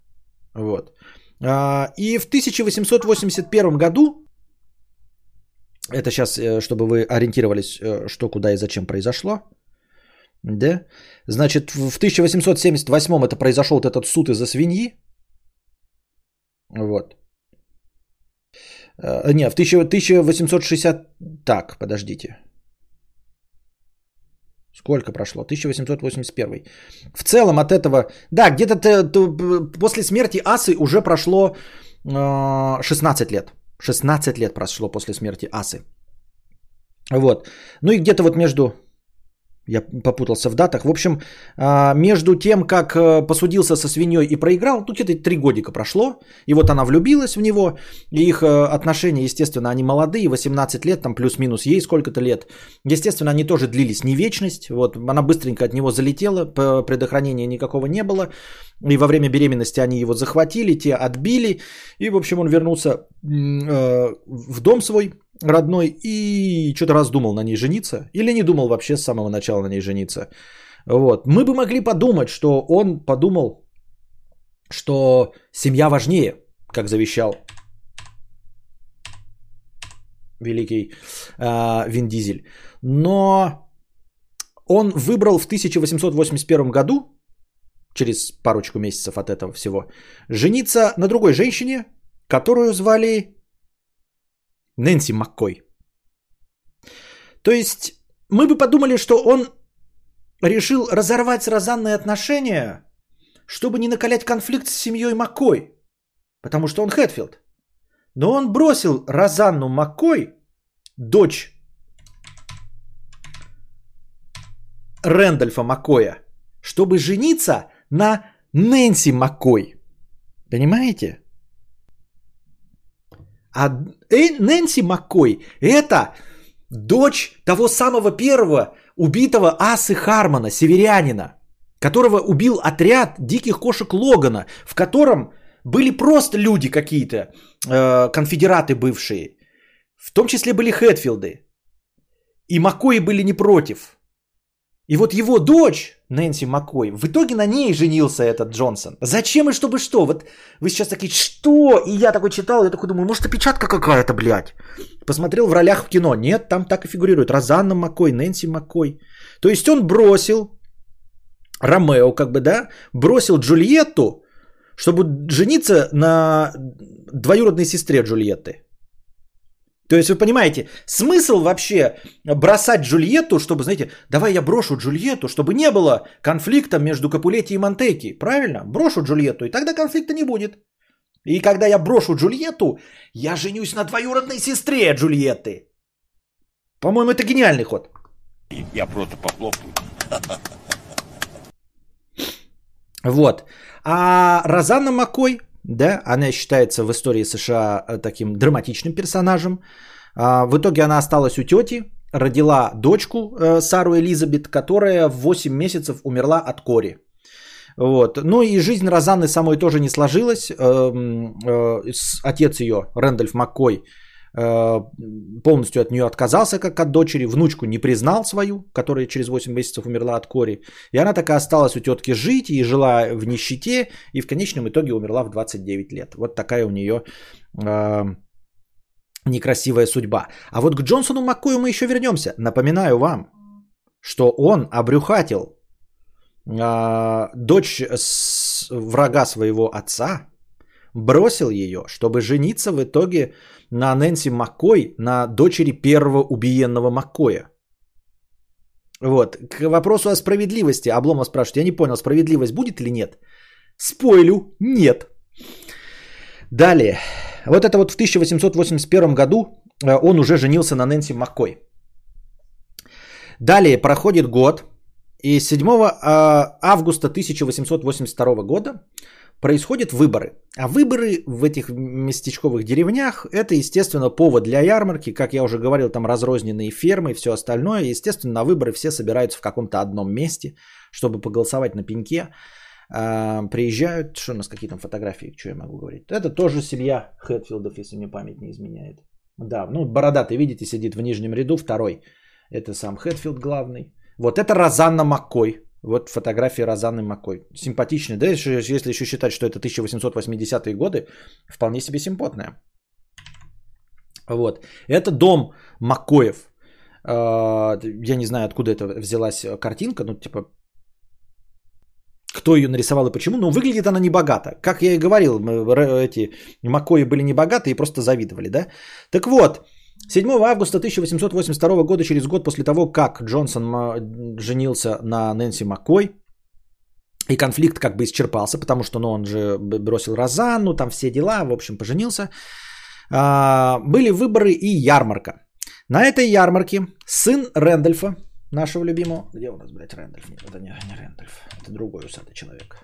Вот. А, и в 1881 году, это сейчас, э, чтобы вы ориентировались, э, что, куда и зачем произошло, да, значит, в 1878 это произошел вот этот суд из-за свиньи, вот. Э, не, в 1860, так, подождите, Сколько прошло? 1881. В целом от этого... Да, где-то после смерти Асы уже прошло 16 э, лет. 16 лет прошло после смерти Асы. Вот. Ну и где-то вот между я попутался в датах. В общем, а, между тем, как э, посудился со свиньей и проиграл, тут где-то три годика прошло. И вот она влюбилась в него. И их э, отношения, естественно, они молодые, 18 лет, там плюс-минус ей сколько-то лет. Естественно, они тоже длились не вечность. Вот она быстренько от него залетела, предохранения никакого не было. И во время беременности они его захватили, те отбили. И, в общем, он вернулся э, в дом свой, родной и что-то раздумал на ней жениться. Или не думал вообще с самого начала на ней жениться. Вот. Мы бы могли подумать, что он подумал, что семья важнее, как завещал великий э, Вин Дизель. Но он выбрал в 1881 году, через парочку месяцев от этого всего, жениться на другой женщине, которую звали Нэнси Маккой. То есть мы бы подумали, что он решил разорвать с Розанной отношения, чтобы не накалять конфликт с семьей Маккой, потому что он Хэтфилд. Но он бросил Розанну Маккой, дочь Рэндольфа Маккоя, чтобы жениться на Нэнси Маккой. Понимаете? А Нэнси Маккой – это дочь того самого первого убитого Асы Хармона, северянина, которого убил отряд диких кошек Логана, в котором были просто люди какие-то, э, конфедераты бывшие. В том числе были Хэтфилды. И Маккои были не против. И вот его дочь, Нэнси Маккой, в итоге на ней женился этот Джонсон. Зачем и чтобы что? Вот вы сейчас такие, что? И я такой читал, я такой думаю, может опечатка какая-то, блядь. Посмотрел в ролях в кино. Нет, там так и фигурирует. Розанна Маккой, Нэнси Маккой. То есть он бросил Ромео, как бы, да, бросил Джульетту, чтобы жениться на двоюродной сестре Джульетты. То есть вы понимаете, смысл вообще бросать Джульетту, чтобы, знаете, давай я брошу Джульетту, чтобы не было конфликта между Капулетти и Монтеки. Правильно? Брошу Джульетту, и тогда конфликта не будет. И когда я брошу Джульетту, я женюсь на двоюродной сестре Джульетты. По-моему, это гениальный ход. Я просто похлопаю. Вот. А Розанна Маккой, да, она считается в истории США э, таким драматичным персонажем. А, в итоге она осталась у тети, родила дочку э, Сару Элизабет, которая в 8 месяцев умерла от кори. Вот. Ну и жизнь Розанны самой тоже не сложилась. Эм, э, отец ее, Рэндольф Маккой, полностью от нее отказался, как от дочери, внучку не признал свою, которая через 8 месяцев умерла от кори. И она такая осталась у тетки жить и жила в нищете, и в конечном итоге умерла в 29 лет. Вот такая у нее э, некрасивая судьба. А вот к Джонсону Маккою мы еще вернемся. Напоминаю вам, что он обрюхатил э, дочь с врага своего отца, бросил ее, чтобы жениться в итоге на Нэнси Маккой, на дочери первого убиенного Маккоя. Вот. К вопросу о справедливости. Обломов спрашивает, я не понял, справедливость будет или нет? Спойлю, нет. Далее. Вот это вот в 1881 году э, он уже женился на Нэнси Маккой. Далее проходит год, и 7 а, августа 1882 года происходят выборы. А выборы в этих местечковых деревнях – это, естественно, повод для ярмарки. Как я уже говорил, там разрозненные фермы и все остальное. Естественно, на выборы все собираются в каком-то одном месте, чтобы поголосовать на пеньке. А, приезжают, что у нас какие там фотографии, что я могу говорить. Это тоже семья Хэтфилдов, если мне память не изменяет. Да, ну бородатый, видите, сидит в нижнем ряду, второй. Это сам Хэтфилд главный. Вот это Розанна Маккой, вот фотографии Розанны Маккой. Симпатичная. Да, если еще считать, что это 1880-е годы, вполне себе симпотная. Вот. Это дом Маккоев. А, я не знаю, откуда это взялась картинка, ну, типа, кто ее нарисовал и почему, но выглядит она не богато. Как я и говорил, эти Маккои были не богаты и просто завидовали, да? Так вот, 7 августа 1882 года, через год после того, как Джонсон женился на Нэнси Маккой, и конфликт как бы исчерпался, потому что ну, он же бросил Розанну, там все дела, в общем, поженился. А, были выборы и ярмарка. На этой ярмарке сын Рэндольфа, нашего любимого... Где у нас, блядь, Рэндольф? Нет, это не, не Рэндольф, это другой усатый человек.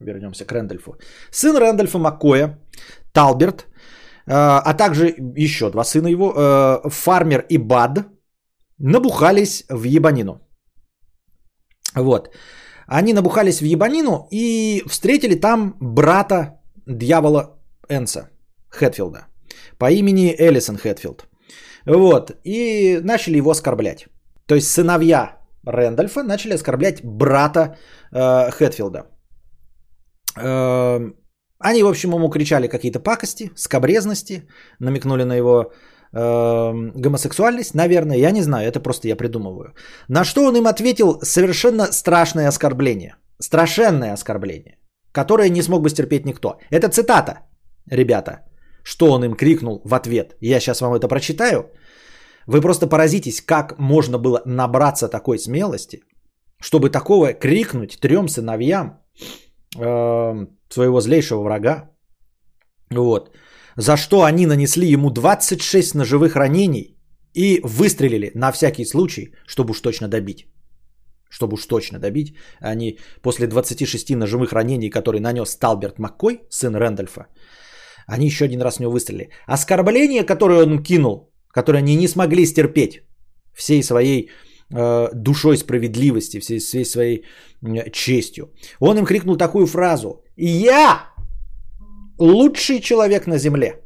Вернемся к Рэндольфу. Сын Рэндольфа Маккоя, Талберт, Э, а также еще два сына его, э, Фармер и Бад, набухались в ебанину. Вот. Они набухались в ебанину и встретили там брата дьявола Энса, Хэтфилда, по имени Элисон Хэтфилд. Вот. И начали его оскорблять. То есть сыновья Рэндольфа начали оскорблять брата э, Хэтфилда. Э, они, в общем, ему кричали какие-то пакости, скобрезности, намекнули на его э, гомосексуальность, наверное, я не знаю, это просто я придумываю. На что он им ответил совершенно страшное оскорбление, страшенное оскорбление, которое не смог бы стерпеть никто. Это цитата, ребята, что он им крикнул в ответ. Я сейчас вам это прочитаю. Вы просто поразитесь, как можно было набраться такой смелости, чтобы такого крикнуть трем сыновьям, э, своего злейшего врага. Вот. За что они нанесли ему 26 ножевых ранений и выстрелили на всякий случай, чтобы уж точно добить. Чтобы уж точно добить. Они после 26 ножевых ранений, которые нанес Талберт Маккой, сын Рэндольфа, они еще один раз в него выстрелили. Оскорбление, которое он кинул, которое они не смогли стерпеть всей своей э, душой справедливости, всей, всей своей э, честью. Он им крикнул такую фразу. Я лучший человек на земле.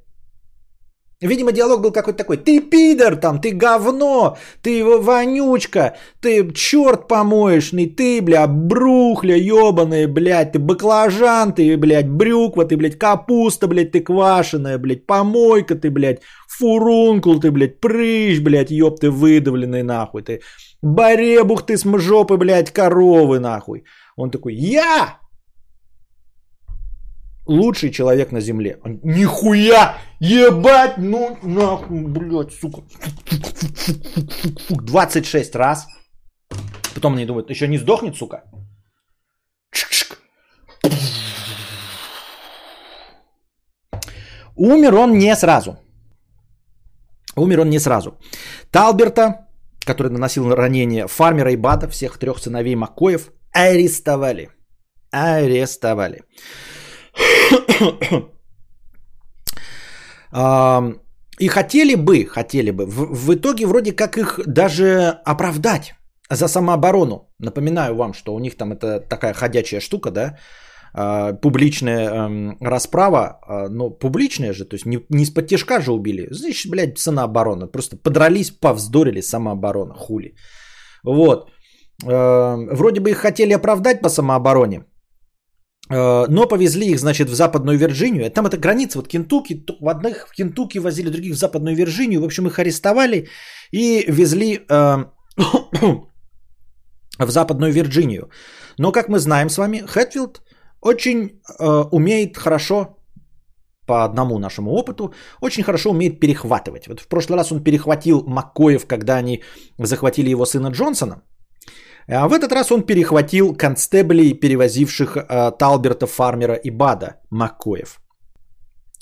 Видимо, диалог был какой-то такой. Ты пидор там, ты говно, ты вонючка, ты черт помоечный, ты, бля, брухля ебаная, блядь, ты баклажан, ты, блядь, брюква, ты, блядь, капуста, блядь, ты квашеная, блядь, помойка ты, блядь, фурункул ты, блядь, прыщ, блядь, ёб ты выдавленный нахуй, ты баребух ты с жопы, блядь, коровы нахуй. Он такой, я лучший человек на земле. Он, Нихуя! Ебать! Ну, нахуй, блядь, сука. 26 раз. Потом они думают, еще не сдохнет, сука? Умер он не сразу. Умер он не сразу. Талберта, который наносил ранения фармера и Бада, всех трех сыновей Макоев, арестовали. Арестовали. И хотели бы, хотели бы, в, в итоге вроде как их даже оправдать за самооборону. Напоминаю вам, что у них там это такая ходячая штука, да, а, публичная эм, расправа, а, но публичная же, то есть не, не из-под тяжка же убили, значит, блядь, самооборона. Просто подрались, повздорили, самооборона, хули. Вот. Эм, вроде бы их хотели оправдать по самообороне, Э, но повезли их, значит, в Западную Вирджинию. Там это граница, вот Кентукки, в одних в Кентукки возили, других в Западную Вирджинию. В общем, их арестовали и везли э, в Западную Вирджинию. Но, как мы знаем с вами, Хэтфилд очень э, умеет хорошо, по одному нашему опыту, очень хорошо умеет перехватывать. Вот в прошлый раз он перехватил Маккоев, когда они захватили его сына Джонсона. А в этот раз он перехватил констеблей, перевозивших э, Талберта, Фармера и Бада Маккоев.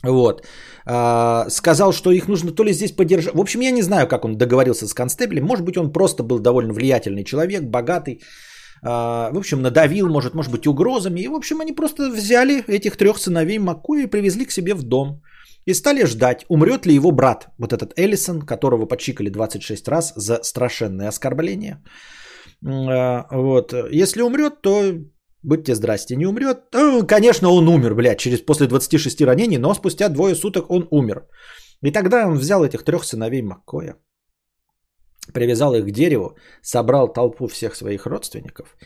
Вот. Э, сказал, что их нужно то ли здесь поддержать. В общем, я не знаю, как он договорился с констеблем. Может быть, он просто был довольно влиятельный человек, богатый. Э, в общем, надавил, может, может быть, угрозами. И, в общем, они просто взяли этих трех сыновей Маккоя и привезли к себе в дом. И стали ждать, умрет ли его брат, вот этот Эллисон, которого подчикали 26 раз за страшенное оскорбление. А, вот. Если умрет, то будьте здрасте. Не умрет, ну, конечно, он умер, блядь, через после 26 ранений, но спустя двое суток он умер. И тогда он взял этих трех сыновей Маккоя, привязал их к дереву, собрал толпу всех своих родственников,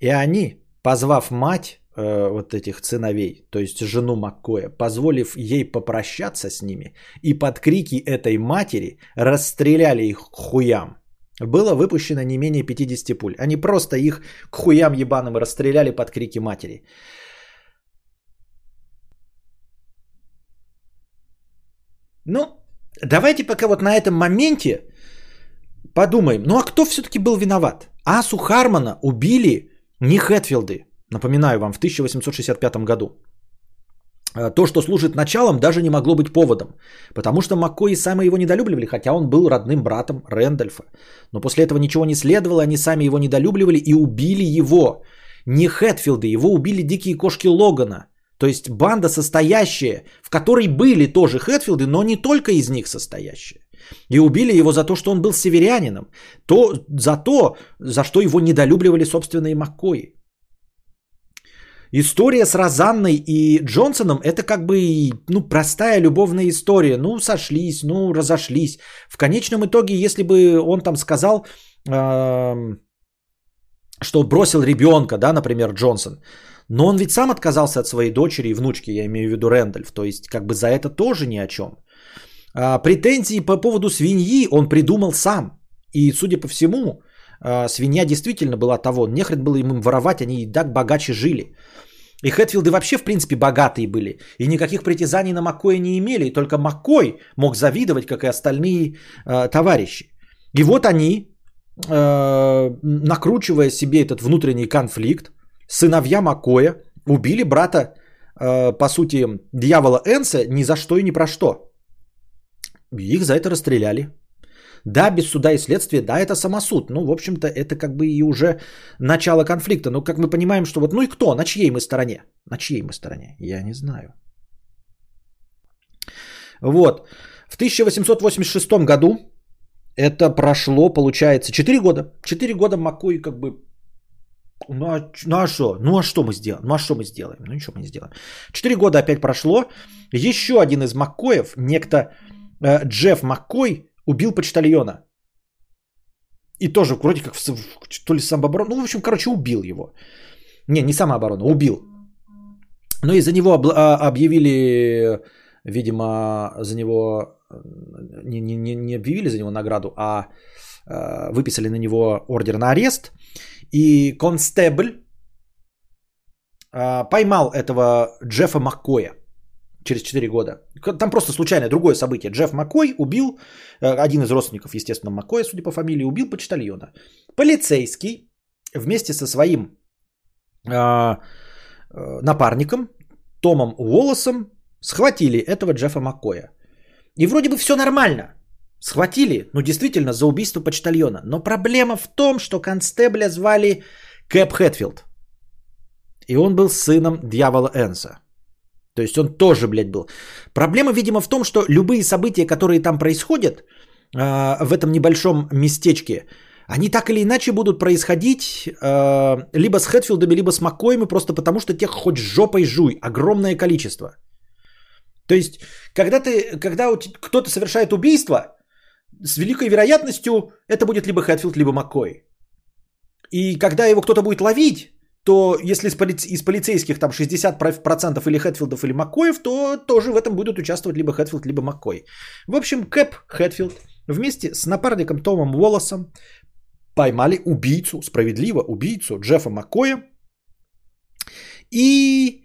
и они, позвав мать э, вот этих сыновей, то есть жену Маккоя, позволив ей попрощаться с ними, и под крики этой матери расстреляли их хуям. Было выпущено не менее 50 пуль. Они просто их к хуям ебаным расстреляли под крики матери. Ну, давайте пока вот на этом моменте подумаем. Ну а кто все-таки был виноват? Асу Хармона убили не Хэтфилды. Напоминаю вам, в 1865 году. Э, то, что служит началом, даже не могло быть поводом. Потому что Маккои сами его недолюбливали, хотя он был родным братом Рэндольфа. Но после этого ничего не следовало, они сами его недолюбливали и убили его. Не Хэтфилды, его убили дикие кошки Логана. То есть банда состоящая, в которой были тоже Хэтфилды, но не только из них состоящая. И убили его за то, что он был северянином. То, за то, за что его недолюбливали собственные Маккои. История с Розанной и Джонсоном это как бы ну, простая любовная история. Ну, сошлись, ну, разошлись. В конечном итоге, если бы он там сказал, что бросил ребенка, да, например, Джонсон, но он ведь сам отказался от своей дочери и внучки, я имею в виду Рэндольф. То есть, как бы за это тоже ни о чем. А, претензии по поводу свиньи он придумал сам. И, судя по всему, а, свинья действительно была того. Нехрен было им воровать, они и так богаче жили. И Хэтфилды вообще, в принципе, богатые были. И никаких притязаний на Маккоя не имели. И только Маккой мог завидовать, как и остальные э, товарищи. И вот они, э, накручивая себе этот внутренний конфликт, сыновья Маккоя убили брата, э, по сути, дьявола Энса ни за что и ни про что. Их за это расстреляли. Да, без суда и следствия, да, это самосуд. Ну, в общем-то, это как бы и уже начало конфликта. Но как мы понимаем, что вот, ну и кто, на чьей мы стороне? На чьей мы стороне? Я не знаю. Вот. В 1886 году это прошло, получается, 4 года. 4 года Маккой как бы ну а, ну а что? Ну а что мы сделаем? Ну а что мы сделаем? Ну ничего мы не сделаем. Четыре года опять прошло. Еще один из Маккоев, некто э, Джефф Маккой убил почтальона. И тоже вроде как в, то ли самооборона. Ну, в общем, короче, убил его. Не, не самооборона, убил. Но из-за него а, объявили, видимо, за него не, не, не объявили за него награду, а э, выписали на него ордер на арест. И констебль э, поймал этого Джеффа Маккоя через 4 года. Там просто случайное другое событие. Джефф Маккой убил, э, один из родственников, естественно, Маккоя, судя по фамилии, убил почтальона. Полицейский вместе со своим э, э, напарником Томом Уоллесом схватили этого Джеффа Маккоя. И вроде бы все нормально. Схватили, ну действительно, за убийство почтальона. Но проблема в том, что констебля звали Кэп Хэтфилд. И он был сыном дьявола Энса. То есть он тоже, блядь, был. Проблема, видимо, в том, что любые события, которые там происходят, э, в этом небольшом местечке, они так или иначе будут происходить э, либо с Хэтфилдами, либо с Маккоями, просто потому что тех хоть жопой жуй. Огромное количество. То есть, когда, ты, когда кто-то совершает убийство, с великой вероятностью это будет либо Хэтфилд, либо Маккой. И когда его кто-то будет ловить, то если из, полиц... из полицейских там 60% или Хэтфилдов, или Маккоев, то тоже в этом будут участвовать либо Хэтфилд, либо Маккой. В общем, Кэп Хэтфилд вместе с напарником Томом Уоллесом поймали убийцу, справедливо убийцу Джеффа Маккоя и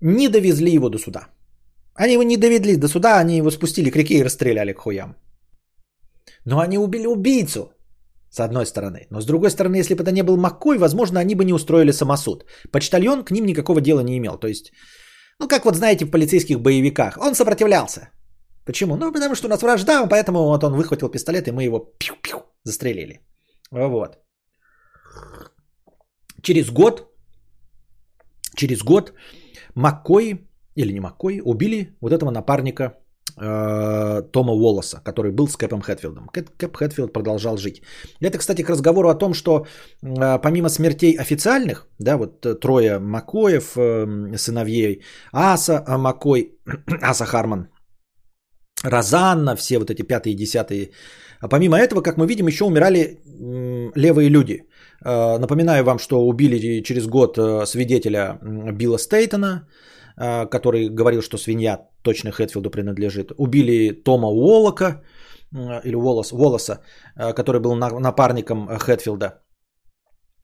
не довезли его до суда. Они его не доведли до суда, они его спустили к реке и расстреляли к хуям. Но они убили убийцу, с одной стороны. Но с другой стороны, если бы это не был Маккой, возможно, они бы не устроили самосуд. Почтальон к ним никакого дела не имел. То есть, ну как вот знаете в полицейских боевиках, он сопротивлялся. Почему? Ну потому что у нас вражда, поэтому вот он выхватил пистолет, и мы его пью-пью застрелили. Вот. Через год, через год Маккой или не Маккой, убили вот этого напарника э, Тома Уоллеса, который был с Кэпом Хэтфилдом. Кэп, Кэп Хэтфилд продолжал жить. Это, кстати, к разговору о том, что э, помимо смертей официальных, да, вот э, трое Макоев, э, сыновей Аса э, Макой, Аса Харман, Розанна, все вот эти пятые десятые. А помимо этого, как мы видим, еще умирали левые люди. Э, напоминаю вам, что убили через год свидетеля Билла Стейтона, который говорил, что свинья точно Хэтфилду принадлежит. Убили Тома Уоллока, или Уоллес, Уоллеса, а, который был напарником Хэтфилда.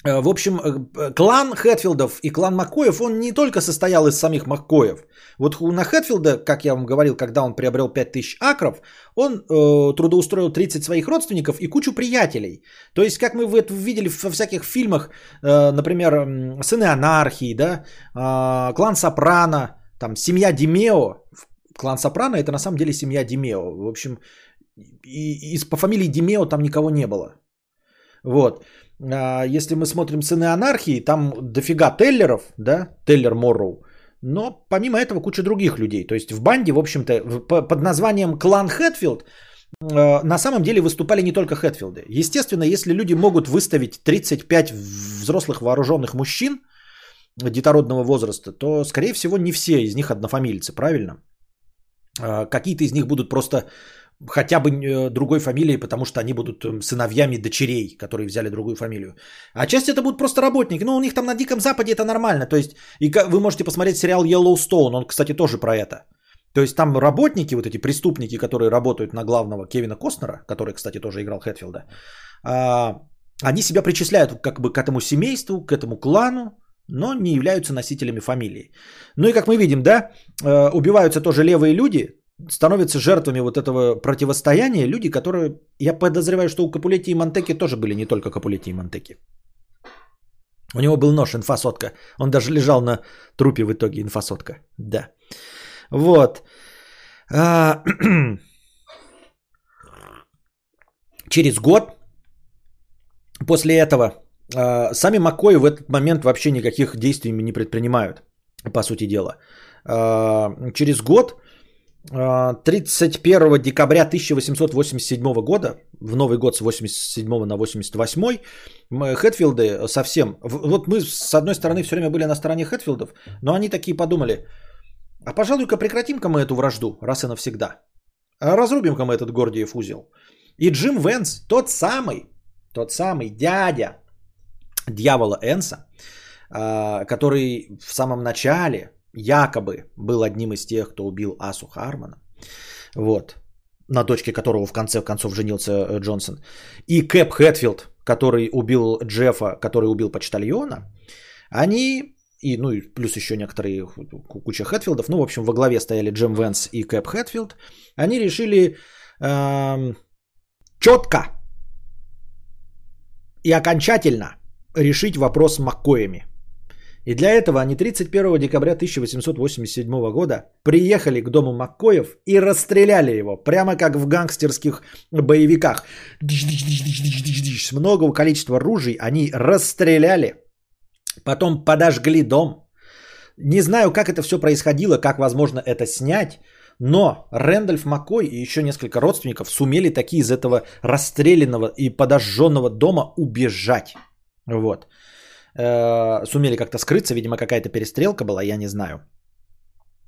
А, в общем, э, клан Хэтфилдов и клан Маккоев, он не только состоял из самих Маккоев. Вот на Хэтфилда, как я вам говорил, когда он приобрел 5000 акров, он э, трудоустроил 30 своих родственников и кучу приятелей. То есть, как мы это видели во всяких фильмах, э, например, «Сыны анархии», да, э, клан Сопрано, там, семья Димео. Клан Сопрано это на самом деле семья Димео. В общем, и, и по фамилии Димео там никого не было. Вот. А, если мы смотрим «Сыны анархии», там дофига Теллеров, да, Теллер Морроу, но помимо этого куча других людей. То есть в банде, в общем-то, под названием «Клан Хэтфилд» а, на самом деле выступали не только Хэтфилды. Естественно, если люди могут выставить 35 взрослых вооруженных мужчин детородного возраста, то, скорее всего, не все из них однофамильцы, правильно? А, какие-то из них будут просто хотя бы э, другой фамилией, потому что они будут эм, сыновьями дочерей, которые взяли другую фамилию. А часть это будут просто работники. Ну, у них там на Диком Западе это нормально. То есть, и вы можете посмотреть сериал Yellowstone, он, кстати, тоже про это. То есть там работники, вот эти преступники, которые работают на главного Кевина Костнера, который, кстати, тоже играл Хэтфилда, а, они себя причисляют как бы к этому семейству, к этому клану, но не являются носителями фамилии. Ну и как мы видим, да, э, убиваются тоже левые люди, становятся жертвами вот этого противостояния люди, которые, я подозреваю, что у Капулетти и Монтеки тоже были не только Капулетти и Монтеки. У него был нож, инфасотка. Он даже лежал на трупе в итоге, инфасотка. Да. Вот. А, через год после этого сами Макои в этот момент вообще никаких действий не предпринимают, по сути дела. А, через год 31 декабря 1887 года, в Новый год с 87 на 88, Хэтфилды совсем... Вот мы, с одной стороны, все время были на стороне Хэтфилдов, но они такие подумали, а пожалуй-ка прекратим-ка мы эту вражду раз и навсегда. разрубим-ка мы этот Гордиев узел. И Джим Венс, тот самый, тот самый дядя дьявола Энса, а, который в самом начале якобы был одним из тех, кто убил Асу Хармона. Вот. На дочке которого в конце концов женился э, Джонсон. И Кэп Хэтфилд, который убил Джеффа, который убил почтальона. Они и, ну, и плюс еще некоторые куча Хэтфилдов, ну, в общем, во главе стояли Джим Венс и Кэп Хэтфилд, они решили эм, четко и окончательно решить вопрос Маккоями. И для этого они 31 декабря 1887 года приехали к дому Маккоев и расстреляли его, прямо как в гангстерских боевиках. С многого количества ружей они расстреляли, потом подожгли дом. Не знаю, как это все происходило, как возможно это снять, но Рэндольф Маккой и еще несколько родственников сумели таки из этого расстрелянного и подожженного дома убежать. Вот. Э, сумели как-то скрыться, видимо, какая-то перестрелка была, я не знаю.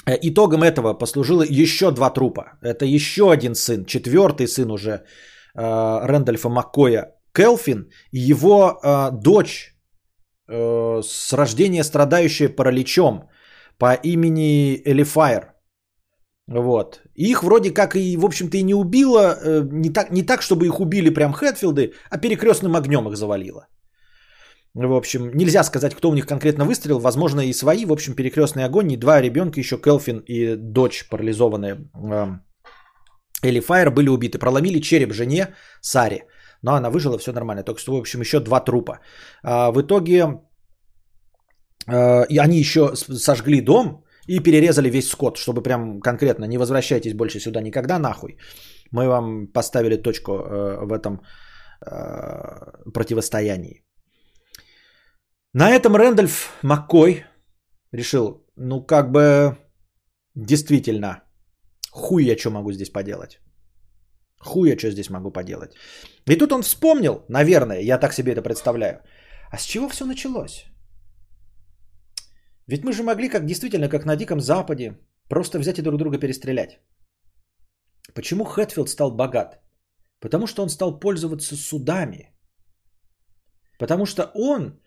Э, итогом этого послужило еще два трупа. Это еще один сын, четвертый сын уже э, Рэндольфа Маккоя, Келфин, и его дочь с рождения страдающая параличом по имени Элифайр. Вот. Их вроде как и, в общем-то, и не убило, не так, не так, чтобы их убили прям Хэтфилды, а перекрестным огнем их завалило. В общем, нельзя сказать, кто у них конкретно выстрелил. Возможно, и свои. В общем, перекрестный огонь. И два ребенка, еще Келфин и дочь парализованная Элли Файер были убиты. Проломили череп жене Саре. Но она выжила, все нормально. Только что, в общем, еще два трупа. А, в итоге а, и они еще сожгли дом и перерезали весь скот, чтобы прям конкретно не возвращайтесь больше сюда никогда нахуй. Мы вам поставили точку э, в этом э, противостоянии. На этом Рэндольф Маккой решил, ну как бы действительно, хуй я что могу здесь поделать. Хуй я что здесь могу поделать. И тут он вспомнил, наверное, я так себе это представляю. А с чего все началось? Ведь мы же могли, как действительно, как на Диком Западе, просто взять и друг друга перестрелять. Почему Хэтфилд стал богат? Потому что он стал пользоваться судами. Потому что он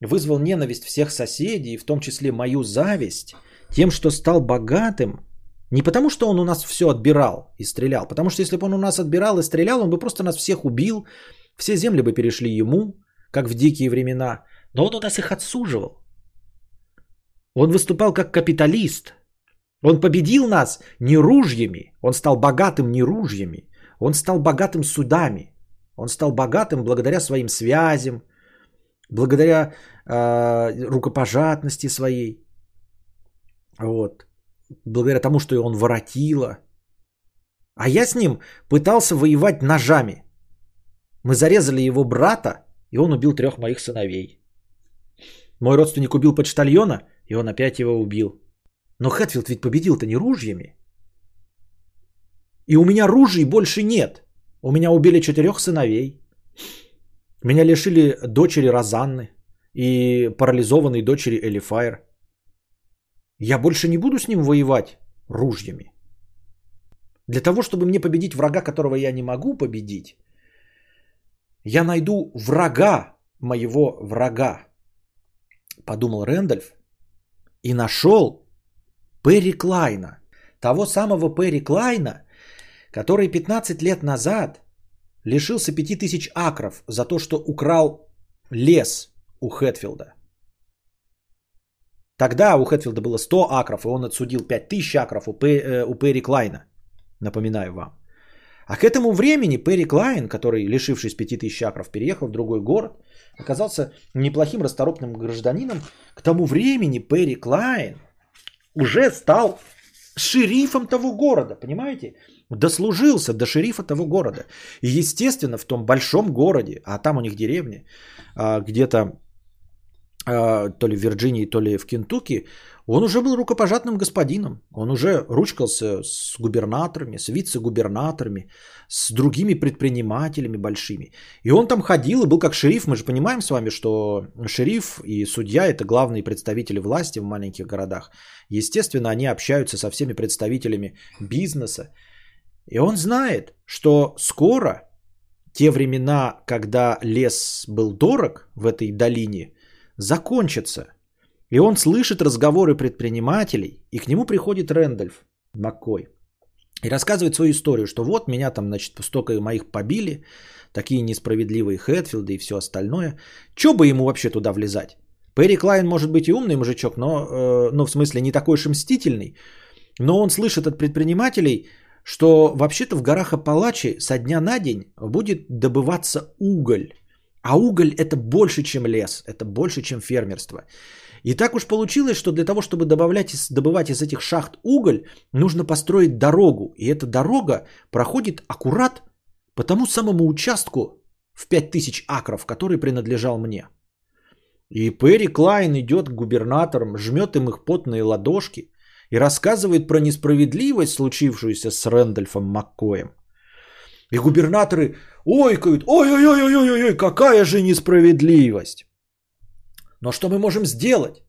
вызвал ненависть всех соседей, в том числе мою зависть, тем, что стал богатым, не потому, что он у нас все отбирал и стрелял, потому что если бы он у нас отбирал и стрелял, он бы просто нас всех убил, все земли бы перешли ему, как в дикие времена, но он у нас их отсуживал. Он выступал как капиталист. Он победил нас не ружьями, он стал богатым не ружьями, он стал богатым судами. Он стал богатым благодаря своим связям, благодаря э, рукопожатности своей, вот, благодаря тому, что он воротила. А я с ним пытался воевать ножами. Мы зарезали его брата, и он убил трех моих сыновей. Мой родственник убил почтальона, и он опять его убил. Но Хэтфилд ведь победил-то не ружьями. И у меня ружей больше нет. У меня убили четырех сыновей. Меня лишили дочери Розанны и парализованной дочери Элифайр. Я больше не буду с ним воевать ружьями. Для того, чтобы мне победить врага, которого я не могу победить, я найду врага моего врага, подумал Рэндольф, и нашел Перри Клайна, того самого Перри Клайна, который 15 лет назад лишился 5000 акров за то, что украл лес у Хэтфилда. Тогда у Хэтфилда было 100 акров, и он отсудил 5000 акров у, П, э, у Перри Клайна. Напоминаю вам. А к этому времени Перри Клайн, который, лишившись 5000 акров, переехал в другой город, оказался неплохим расторопным гражданином. К тому времени Перри Клайн уже стал шерифом того города, понимаете? Дослужился до шерифа того города. И естественно, в том большом городе, а там у них деревни, а, где-то а, то ли в Вирджинии, то ли в Кентукки, он уже был рукопожатным господином. Он уже ручкался с губернаторами, с вице-губернаторами, с другими предпринимателями большими. И он там ходил и был как шериф. Мы же понимаем с вами, что шериф и судья – это главные представители власти в маленьких городах. Естественно, они общаются со всеми представителями бизнеса И он знает, что скоро те времена, когда лес был дорог в этой долине, закончатся. И он слышит разговоры предпринимателей, и к нему приходит Рэндольф Маккой. И рассказывает свою историю, что вот меня там, значит, столько моих побили, такие несправедливые Хэтфилды и все остальное. Че бы ему вообще туда влезать? Перри Клайн может быть и умный мужичок, но, э, ну, в смысле, не такой уж и мстительный. Но он слышит от предпринимателей, что вообще-то в горах Апалачи со дня на день будет добываться уголь. А уголь это больше, чем лес, это больше, чем фермерство. И так уж получилось, что для того, чтобы добавлять, добывать из этих шахт уголь, нужно построить дорогу. И эта дорога проходит аккурат по тому самому участку в 5000 акров, который принадлежал мне. И Перри Клайн идет к губернаторам, жмет им их потные ладошки и рассказывает про несправедливость, случившуюся с Рэндольфом Маккоем. И губернаторы ойкают, ой-ой-ой-ой-ой, какая же несправедливость. Но что мы можем сделать?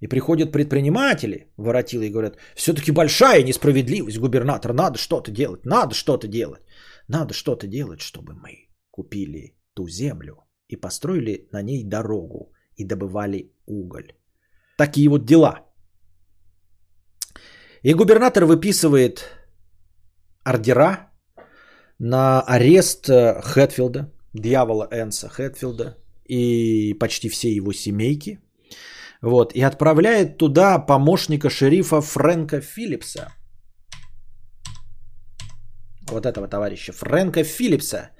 И приходят предприниматели, воротилы, и говорят, все-таки большая несправедливость, губернатор, надо что-то делать, надо что-то делать. Надо что-то делать, чтобы мы купили ту землю и построили на ней дорогу и добывали уголь. Такие вот дела. И губернатор выписывает ордера на арест э, Хэтфилда, дьявола Энса Хэтфилда и почти все его семейки. Вот, и отправляет туда помощника шерифа Фрэнка Филлипса, вот этого товарища Фрэнка Филлипса.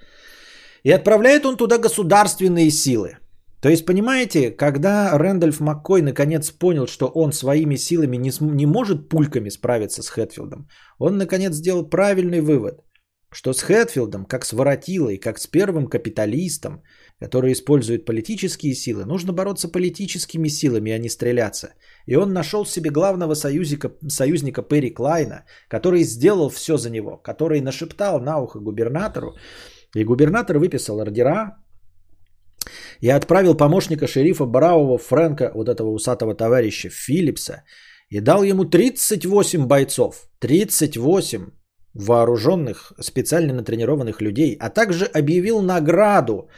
И отправляет он туда государственные силы. То есть, понимаете, когда Рэндольф Маккой наконец понял, что он своими силами не, не может пульками справиться с Хэтфилдом, он наконец сделал правильный вывод, что с Хэтфилдом, как с воротилой, как с первым капиталистом, который использует политические силы, нужно бороться политическими силами, а не стреляться. И он нашел себе главного союзника, союзника Перри Клайна, который сделал все за него, который нашептал на ухо губернатору, и губернатор выписал ордера, и отправил помощника шерифа Бравого Фрэнка, вот этого усатого товарища Филлипса, и дал ему 38 бойцов. 38 вооруженных, специально натренированных людей, а также объявил награду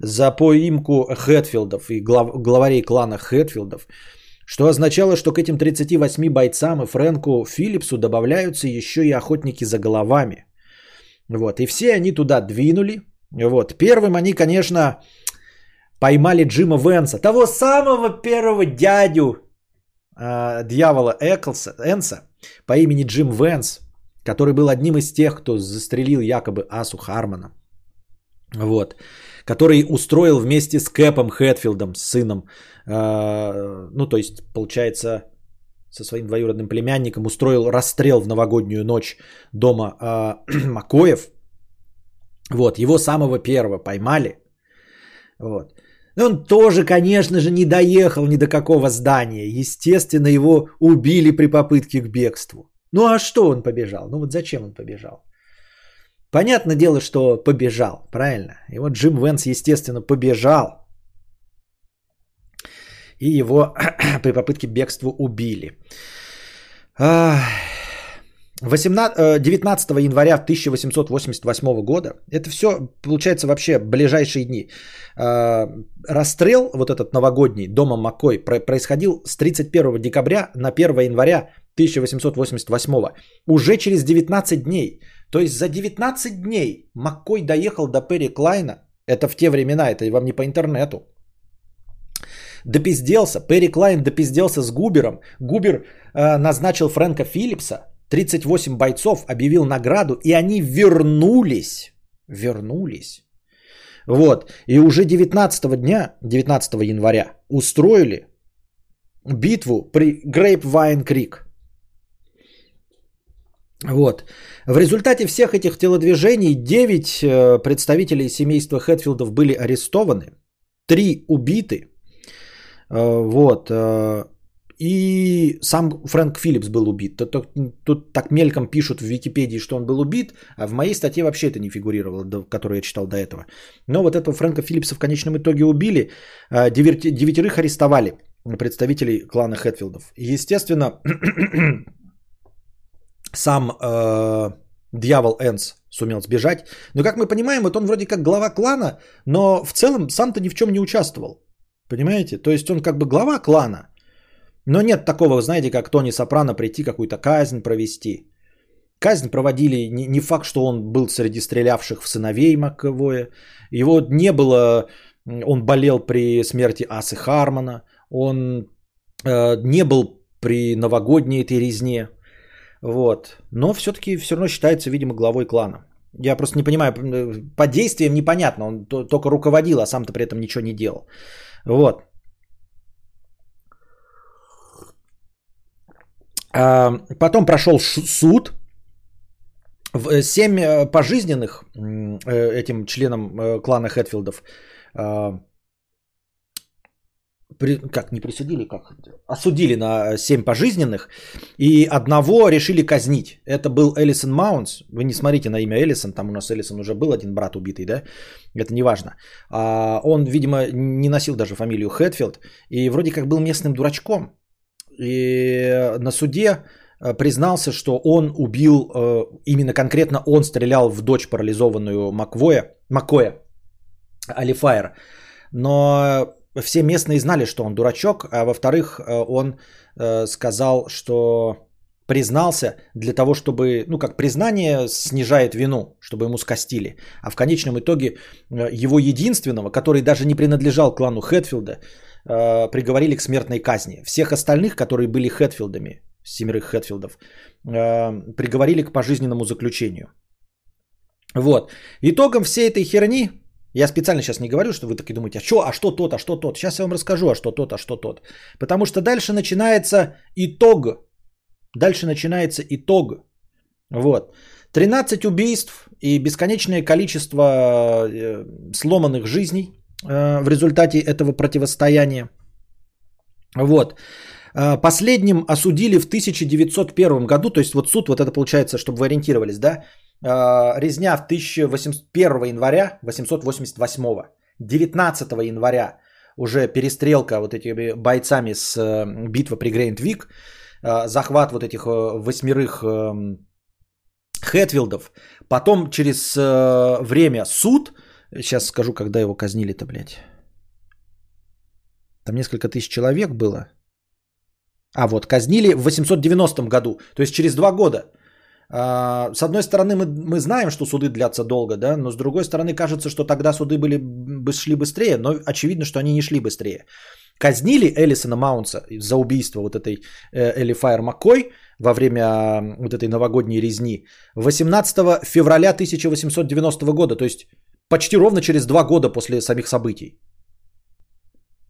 за поимку Хэтфилдов и глав, главарей клана Хэтфилдов, что означало, что к этим 38 бойцам и Фрэнку Филлипсу добавляются еще и охотники за головами. Вот, и все они туда двинули. Вот, первым они, конечно, поймали Джима Венса, того самого первого дядю э, дьявола Эклса, Энса по имени Джим Венс, который был одним из тех, кто застрелил якобы Асу Хармона. Вот. Который устроил вместе с Кэпом Хэтфилдом, сыном, э, ну, то есть, получается, со своим двоюродным племянником устроил расстрел в новогоднюю ночь дома э, Макоев. Вот, его самого первого поймали. Вот. Он тоже, конечно же, не доехал ни до какого здания. Естественно, его убили при попытке к бегству. Ну а что он побежал? Ну вот зачем он побежал? Понятное дело, что побежал, правильно? И вот Джим Венс, естественно, побежал. И его при попытке бегства убили. 18, 19 э, января 1888 года, это все, получается, вообще ближайшие дни. Э, расстрел, вот этот новогодний, дома Маккой, происходил с 31 декабря на 1 января 1888. Уже через 19 дней. То есть за 19 дней Маккой доехал до Перри Клайна. Это в те времена, это вам не по интернету. Допизделся, Перри Клайн допизделся с Губером. Губер э, назначил Фрэнка Филлипса 38 бойцов, объявил награду, и они вернулись. Вернулись. Вот. И уже 19 дня, 19 января, устроили битву при Грейпвайн Крик. Вот. В результате всех этих телодвижений 9 э, представителей семейства Хэтфилдов были арестованы, 3 убиты. Э, вот. И сам Фрэнк Филлипс был убит. Тут, тут так мельком пишут в Википедии, что он был убит, а в моей статье вообще это не фигурировало, которую я читал до этого. Но вот этого Фрэнка Филлипса в конечном итоге убили, а, девятерых арестовали представителей клана Хэтфилдов. Естественно, сам э, Дьявол Энс сумел сбежать. Но, как мы понимаем, вот он вроде как глава клана, но в целом сам-то ни в чем не участвовал. Понимаете? То есть он как бы глава клана. Но нет такого, знаете, как Тони Сопрано прийти какую-то казнь провести. Казнь проводили не, факт, что он был среди стрелявших в сыновей Маковое. Его не было, он болел при смерти Асы Хармона. Он э, не был при новогодней этой резне. Вот. Но все-таки все равно считается, видимо, главой клана. Я просто не понимаю, по действиям непонятно. Он только руководил, а сам-то при этом ничего не делал. Вот. Потом прошел суд. Э, семь э, пожизненных э, этим членам клана Хэтфилдов как не присудили, как осудили на 7 пожизненных, и одного решили казнить. Это был Элисон Маунс. Вы не смотрите на имя Элисон, там у нас Элисон уже был один брат убитый, да? Это не важно. А, он, видимо, не носил даже фамилию Хэтфилд, и вроде как был местным дурачком. И на суде э, признался, что он убил, э, именно конкретно он стрелял в дочь парализованную Маквоя, Макоя, Алифайр. Но все местные знали, что он дурачок, а во-вторых, э, он сказал, что признался для того, чтобы, ну как признание снижает вину, чтобы ему скостили. А в конечном итоге его единственного, который даже не принадлежал клану Хэтфилда, приговорили к смертной казни. Всех остальных, которые были Хэтфилдами, семерых Хэтфилдов, приговорили к пожизненному заключению. Вот. Итогом всей этой херни я специально сейчас не говорю, что вы таки думаете, а что, а что тот, а что тот. Сейчас я вам расскажу, а что тот, а что тот. Потому что дальше начинается итог. Дальше начинается итог. Вот. 13 убийств и бесконечное количество э, сломанных жизней э, в результате этого противостояния. Вот. Э, последним осудили в 1901 году, то есть вот суд, вот это получается, чтобы вы ориентировались, да, а, резня в 1801 января 888 19 января уже перестрелка вот этими бойцами с э, битва при Грейнт-Вик, э, захват вот этих э, восьмерых Хэтвилдов, потом через время суд, сейчас скажу, когда его казнили-то, блядь. Там несколько тысяч человек было. А вот, казнили в 890 году, то есть через два года – а, с одной стороны, мы, мы знаем, что суды длятся долго, да, но с другой стороны, кажется, что тогда суды были, бы шли быстрее, но очевидно, что они не шли быстрее. Казнили Элисона Маунса за убийство вот этой э, Элли Файер Маккой во время вот этой новогодней резни 18 февраля 1890 года, то есть почти ровно через два года после самих событий.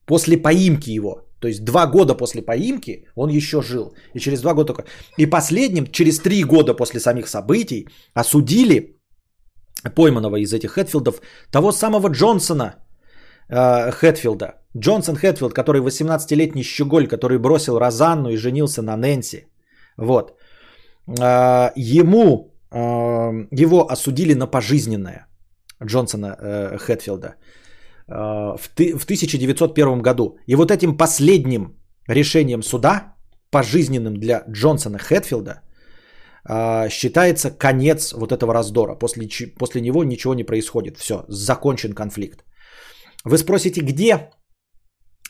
После поимки его. То есть два года после поимки он еще жил. И через два года только. И последним, через три года после самих событий, осудили пойманного из этих Хэтфилдов того самого Джонсона э, Хэтфилда. Джонсон Хэтфилд, который 18-летний щеголь, который бросил Розанну и женился на Нэнси. Вот. Э, ему, э, его осудили на пожизненное. Джонсона э, Хэтфилда. Э, в 1901 году. И вот этим последним решением суда, пожизненным для Джонсона Хэтфилда, э, считается конец вот этого раздора. После, после него ничего не происходит. Все, закончен конфликт. Вы спросите, где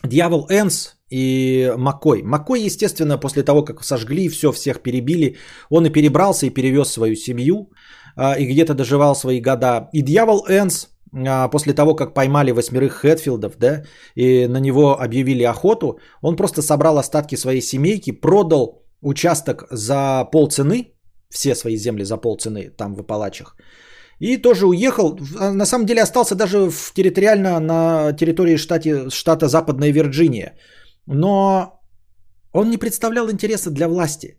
Дьявол Энс и Маккой. Маккой, естественно, после того, как сожгли, все, всех перебили, он и перебрался, и перевез свою семью, и где-то доживал свои года. И Дьявол Энс а, после того, как поймали восьмерых Хэтфилдов, да, и на него объявили охоту, он просто собрал остатки своей семейки, продал участок за полцены, все свои земли за полцены там в Апалачах, и тоже уехал. А, на самом деле остался даже в территориально на территории штате, штата Западная Вирджиния. Но он не представлял интереса для власти,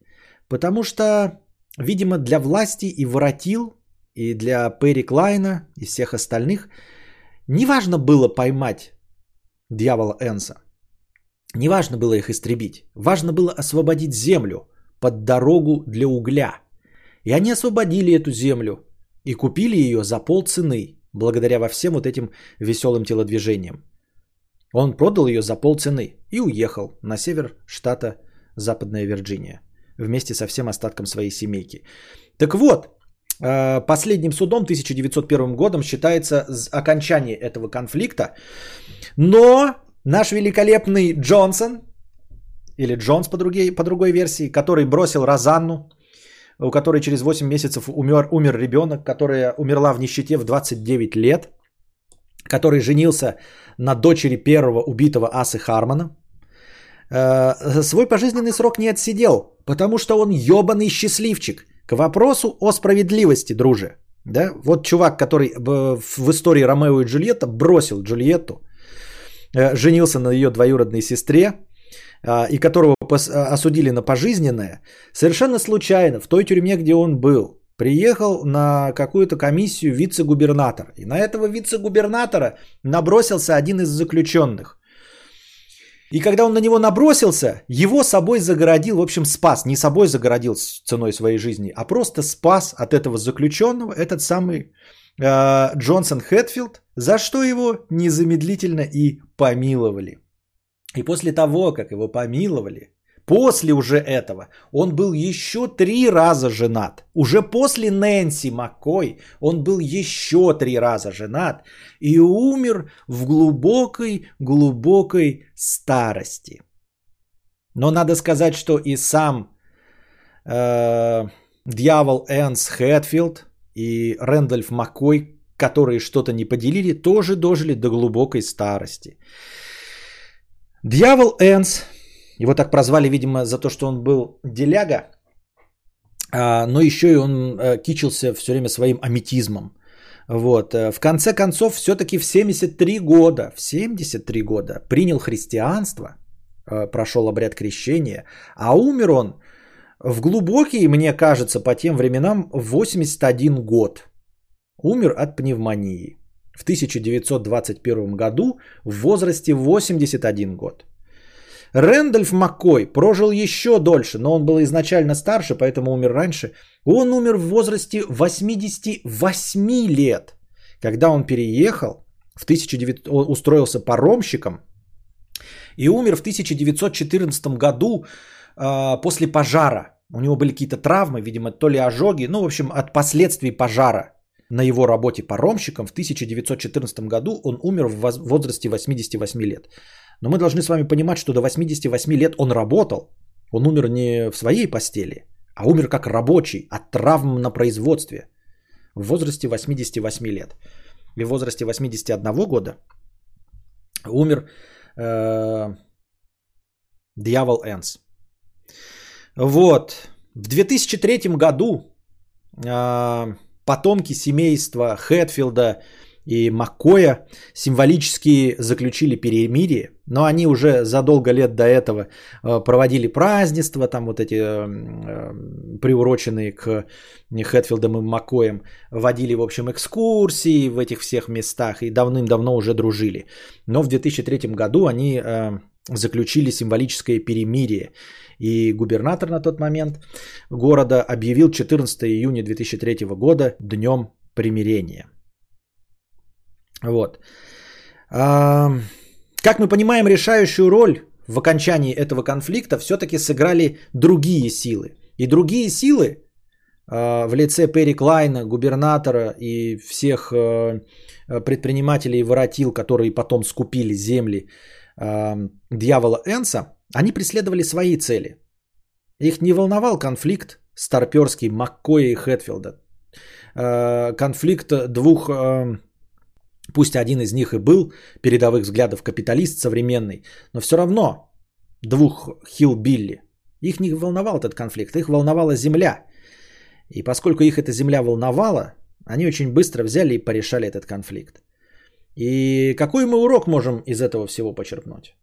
потому что, видимо, для власти и воротил и для Перри Клайна и всех остальных неважно было поймать дьявола Энса. Неважно было их истребить. Важно было освободить землю под дорогу для угля. И они освободили эту землю и купили ее за полцены, благодаря во всем вот этим веселым телодвижениям. Он продал ее за полцены и уехал на север штата Западная Вирджиния вместе со всем остатком своей семейки. Так вот, э, последним судом 1901 годом считается окончание этого конфликта. Но наш великолепный Джонсон, или Джонс по другой, по другой версии, который бросил Розанну, у которой через 8 месяцев умер, умер ребенок, которая умерла в нищете в 29 лет, который женился на дочери первого убитого Асы Хармона, э, свой пожизненный срок не отсидел, потому что он ебаный счастливчик. К вопросу о справедливости, друже. Да? Вот чувак, который в истории Ромео и Джульетта бросил Джульетту, э, женился на ее двоюродной сестре, и которого осудили на пожизненное, совершенно случайно в той тюрьме, где он был, приехал на какую-то комиссию вице-губернатор. И на этого вице-губернатора набросился один из заключенных. И когда он на него набросился, его собой загородил, в общем, спас. Не собой загородил ценой своей жизни, а просто спас от этого заключенного этот самый э, Джонсон Хэтфилд, за что его незамедлительно и помиловали. И после того, как его помиловали, после уже этого, он был еще три раза женат. Уже после Нэнси Маккой он был еще три раза женат и умер в глубокой-глубокой старости. Но надо сказать, что и сам э, дьявол Энс Хэтфилд и Рэндольф Маккой, которые что-то не поделили, тоже дожили до глубокой старости. Дьявол Энс, его так прозвали, видимо, за то, что он был деляга, а, но еще и он э, кичился все время своим аметизмом. Вот. Э, в конце концов, все-таки в 73 года, в 73 года принял христианство, э, прошел обряд крещения, а умер он в глубокий, мне кажется, по тем временам, 81 год. Умер от пневмонии в 1921 году в возрасте 81 год. Рэндольф Маккой прожил еще дольше, но он был изначально старше, поэтому умер раньше. Он умер в возрасте 88 лет, когда он переехал, в 1900, устроился паромщиком и умер в 1914 году э, после пожара. У него были какие-то травмы, видимо, то ли ожоги, ну, в общем, от последствий пожара на его работе паромщиком в 1914 году он умер в возрасте 88 лет. Но мы должны с вами понимать, что до 88 лет он работал. Он умер не в своей постели, а умер как рабочий от травм на производстве в возрасте 88 лет. И в возрасте 81 года умер э, дьявол Энс. Вот. В 2003 году э, потомки семейства Хэтфилда и Маккоя символически заключили перемирие, но они уже задолго лет до этого э, проводили празднества, там вот эти э, э, приуроченные к Хэтфилдам и Маккоям, водили, в общем, экскурсии в этих всех местах и давным-давно уже дружили. Но в 2003 году они заключили символическое перемирие. И губернатор на тот момент города объявил 14 июня 2003 года днем примирения. Вот. Как мы понимаем, решающую роль в окончании этого конфликта все-таки сыграли другие силы. И другие силы а, в лице Перри Клайна, губернатора и всех а, предпринимателей воротил, которые потом скупили земли дьявола Энса, они преследовали свои цели. Их не волновал конфликт старперский Маккоя и Хэтфилда. А, конфликт двух Пусть один из них и был передовых взглядов капиталист современный, но все равно двух хилл-билли. Их не волновал этот конфликт, их волновала земля. И поскольку их эта земля волновала, они очень быстро взяли и порешали этот конфликт. И какой мы урок можем из этого всего почерпнуть?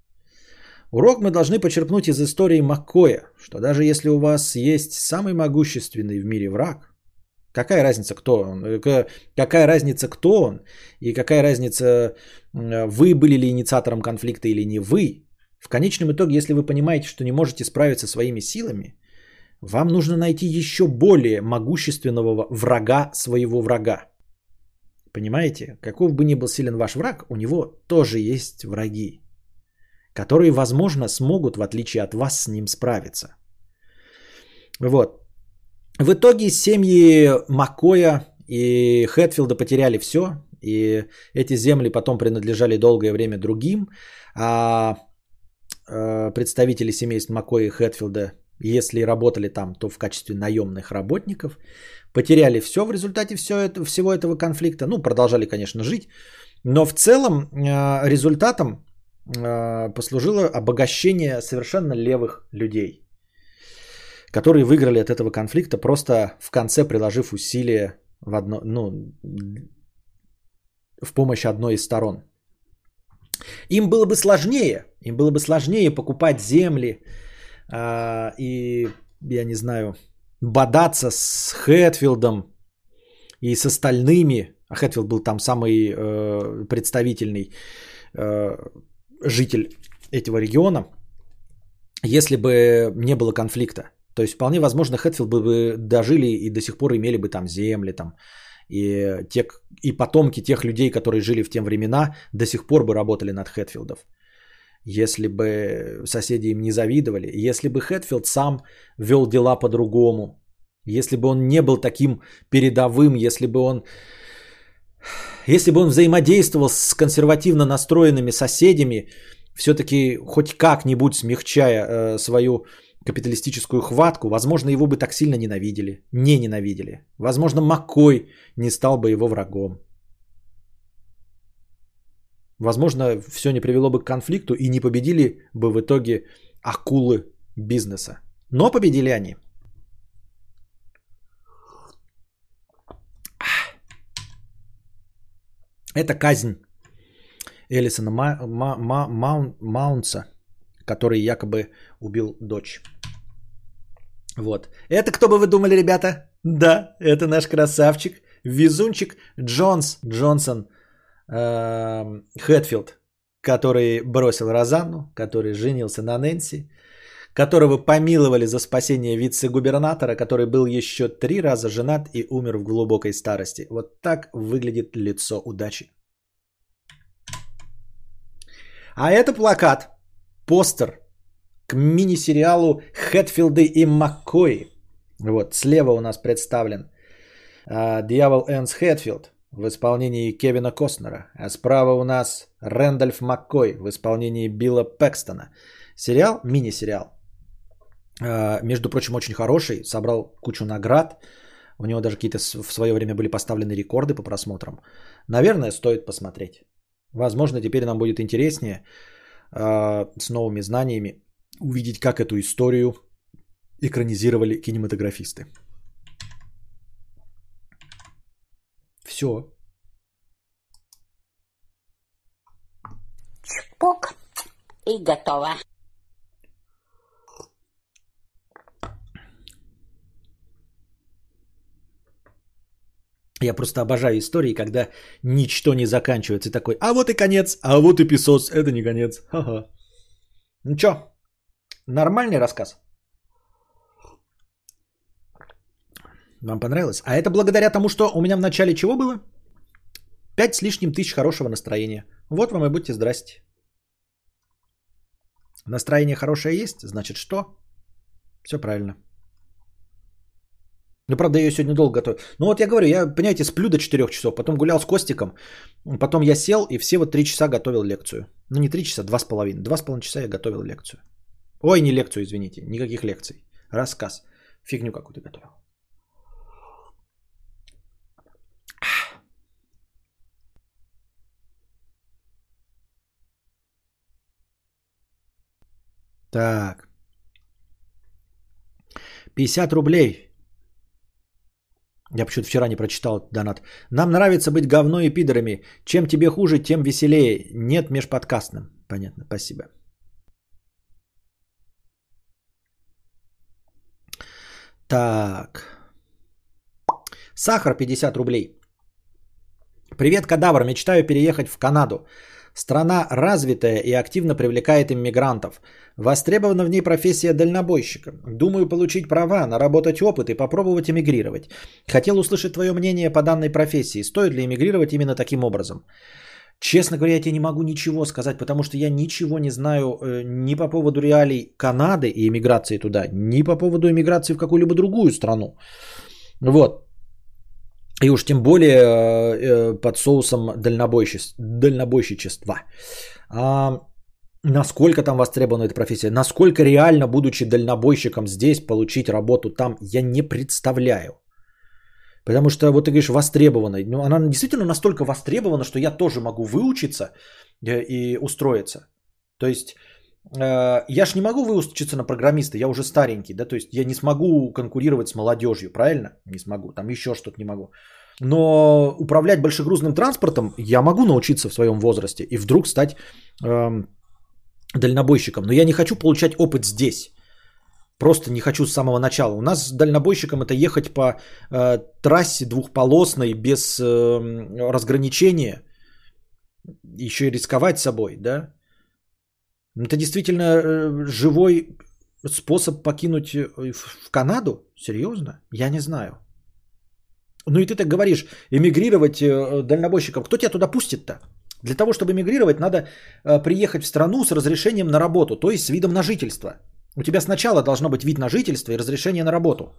Урок мы должны почерпнуть из истории Маккоя, что даже если у вас есть самый могущественный в мире враг, Какая разница, кто он? Э, какая разница, кто он? И какая разница, вы были ли инициатором конфликта или не вы? В конечном итоге, если вы понимаете, что не можете справиться своими силами, вам нужно найти еще более могущественного врага своего врага. Понимаете? Каков бы ни был силен ваш враг, у него тоже есть враги, которые, возможно, смогут, в отличие от вас, с ним справиться. Вот. В итоге семьи Макоя и Хэтфилда потеряли все, и эти земли потом принадлежали долгое время другим, а э, представители семейств Макоя и Хэтфилда, если работали там, то в качестве наемных работников, потеряли все в результате все это, всего этого конфликта. Ну, продолжали, конечно, жить, но в целом э, результатом э, послужило обогащение совершенно левых людей, которые выиграли от этого конфликта, просто в конце приложив усилия в, одно, ну, в помощь одной из сторон. Им было бы сложнее, им было бы сложнее покупать земли э, и, я не знаю, бодаться с Хэтфилдом и с остальными, а Хэтфилд был там самый э, представительный э, житель этого региона, если бы не было конфликта. То есть вполне возможно, Хэтфилд бы, бы дожили и до сих пор имели бы там земли, там, и, те, и потомки тех людей, которые жили в те времена, до сих пор бы работали над Хэтфилдов. Если бы соседи им не завидовали, если бы Хэтфилд сам вел дела по-другому, если бы он не был таким передовым, если бы он если бы он взаимодействовал с консервативно настроенными соседями, все-таки хоть как-нибудь смягчая э, свою капиталистическую хватку, возможно, его бы так сильно ненавидели, не ненавидели. Возможно, Маккой не стал бы его врагом. Возможно, все не привело бы к конфликту и не победили бы в итоге акулы бизнеса. Но победили они. Это казнь Элисона Ма- Ма- Ма- Маун- Маунца, который якобы убил дочь. Вот. Это кто бы вы думали, ребята? Да, это наш красавчик, везунчик Джонс, Джонсон э, Хэтфилд, который бросил Розанну, который женился на Нэнси, которого помиловали за спасение вице-губернатора, который был еще три раза женат и умер в глубокой старости. Вот так выглядит лицо удачи. А это плакат, постер к мини-сериалу Хэтфилды и Маккой. Вот, слева у нас представлен uh, Дьявол Энс Хэтфилд в исполнении Кевина Костнера, а справа у нас Рэндольф Маккой в исполнении Билла Пэкстона. Сериал, мини-сериал, uh, между прочим, очень хороший, собрал кучу наград, у него даже какие-то в свое время были поставлены рекорды по просмотрам. Наверное, стоит посмотреть. Возможно, теперь нам будет интереснее с новыми знаниями увидеть, как эту историю экранизировали кинематографисты. Все. Чпок. И готово. Я просто обожаю истории, когда ничто не заканчивается. И такой, а вот и конец, а вот и песос. Это не конец. Ха-ха. Ну чё, Нормальный рассказ. Вам понравилось? А это благодаря тому, что у меня в начале чего было? Пять с лишним тысяч хорошего настроения. Вот вам и будьте здрасте. Настроение хорошее есть, значит что? Все правильно. Ну, правда, я ее сегодня долго готовил. Ну, вот я говорю, я, понимаете, сплю до 4 часов, потом гулял с Костиком, потом я сел и все вот 3 часа готовил лекцию. Ну, не 3 часа, 2,5. 2,5 часа я готовил лекцию. Ой, не лекцию, извините, никаких лекций. Рассказ. Фигню какую-то готовил. Так. 50 рублей. Я почему-то вчера не прочитал донат. Нам нравится быть говно и пидорами. Чем тебе хуже, тем веселее. Нет межподкастным. Понятно, спасибо. Так. Сахар 50 рублей. Привет, кадавр. Мечтаю переехать в Канаду. Страна развитая и активно привлекает иммигрантов. Востребована в ней профессия дальнобойщика. Думаю получить права, наработать опыт и попробовать эмигрировать. Хотел услышать твое мнение по данной профессии. Стоит ли эмигрировать именно таким образом? Честно говоря, я тебе не могу ничего сказать, потому что я ничего не знаю э, ни по поводу реалий Канады и иммиграции туда, ни по поводу иммиграции в какую-либо другую страну. Вот. И уж тем более э, э под соусом дальнобойщичества. А, насколько там востребована эта профессия, насколько реально, будучи дальнобойщиком здесь, получить работу там, я не представляю. Потому что, вот ты говоришь, востребованной. Ну, она действительно настолько востребована, что я тоже могу выучиться э, и устроиться. То есть, я ж не могу выучиться на программиста, я уже старенький, да, то есть я не смогу конкурировать с молодежью, правильно? Не смогу, там еще что-то не могу. Но управлять большегрузным транспортом я могу научиться в своем возрасте и вдруг стать эм, дальнобойщиком. Но я не хочу получать опыт здесь. Просто не хочу с самого начала. У нас дальнобойщиком это ехать по э, трассе двухполосной без э, разграничения, еще и рисковать собой, да? Это действительно э, живой способ покинуть э, в Канаду? Серьезно? Я не знаю. Ну и ты так говоришь, эмигрировать э, дальнобойщиком. Кто тебя туда пустит-то? Для того, чтобы эмигрировать, надо приехать в страну с разрешением на работу, то есть с видом на жительство. У тебя сначала должно быть вид на жительство и разрешение на работу.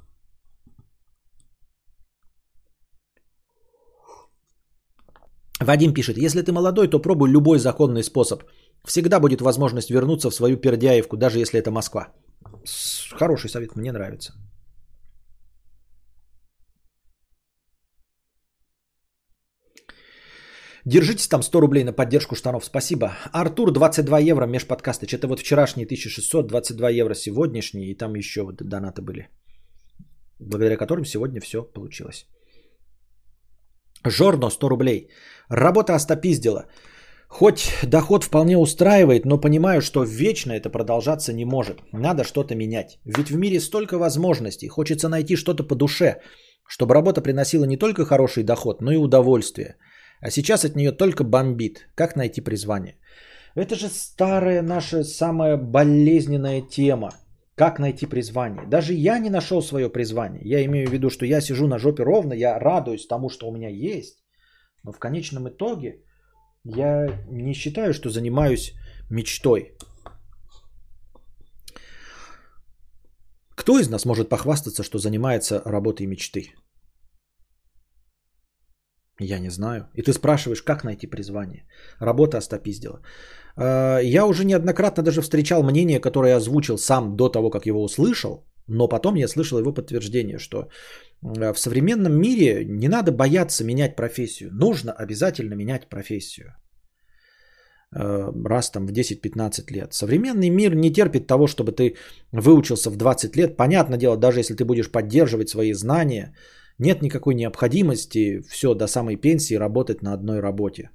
Вадим пишет, если ты молодой, то пробуй любой законный способ. Всегда будет возможность вернуться в свою Пердяевку, даже если это Москва. Хороший совет, мне нравится. Держитесь там 100 рублей на поддержку штанов. Спасибо. Артур, 22 евро, межподкасты. Что-то вот вчерашние 1600, 22 евро сегодняшние. И там еще вот донаты были. Благодаря которым сегодня все получилось. Жорно, 100 рублей. Работа остопиздила. Хоть доход вполне устраивает, но понимаю, что вечно это продолжаться не может. Надо что-то менять. Ведь в мире столько возможностей. Хочется найти что-то по душе, чтобы работа приносила не только хороший доход, но и удовольствие – а сейчас от нее только бомбит. Как найти призвание? Это же старая наша самая болезненная тема. Как найти призвание? Даже я не нашел свое призвание. Я имею в виду, что я сижу на жопе ровно, я радуюсь тому, что у меня есть. Но в конечном итоге я не считаю, что занимаюсь мечтой. Кто из нас может похвастаться, что занимается работой мечты? Я не знаю. И ты спрашиваешь, как найти призвание. Работа остопиздила. А, я уже неоднократно даже встречал мнение, которое я озвучил сам до того, как его услышал, но потом я слышал его подтверждение, что в современном мире не надо бояться менять профессию. Нужно обязательно менять профессию. А, раз там в 10-15 лет. Современный мир не терпит того, чтобы ты выучился в 20 лет. Понятное дело, даже если ты будешь поддерживать свои знания, нет никакой необходимости все до самой пенсии работать на одной работе.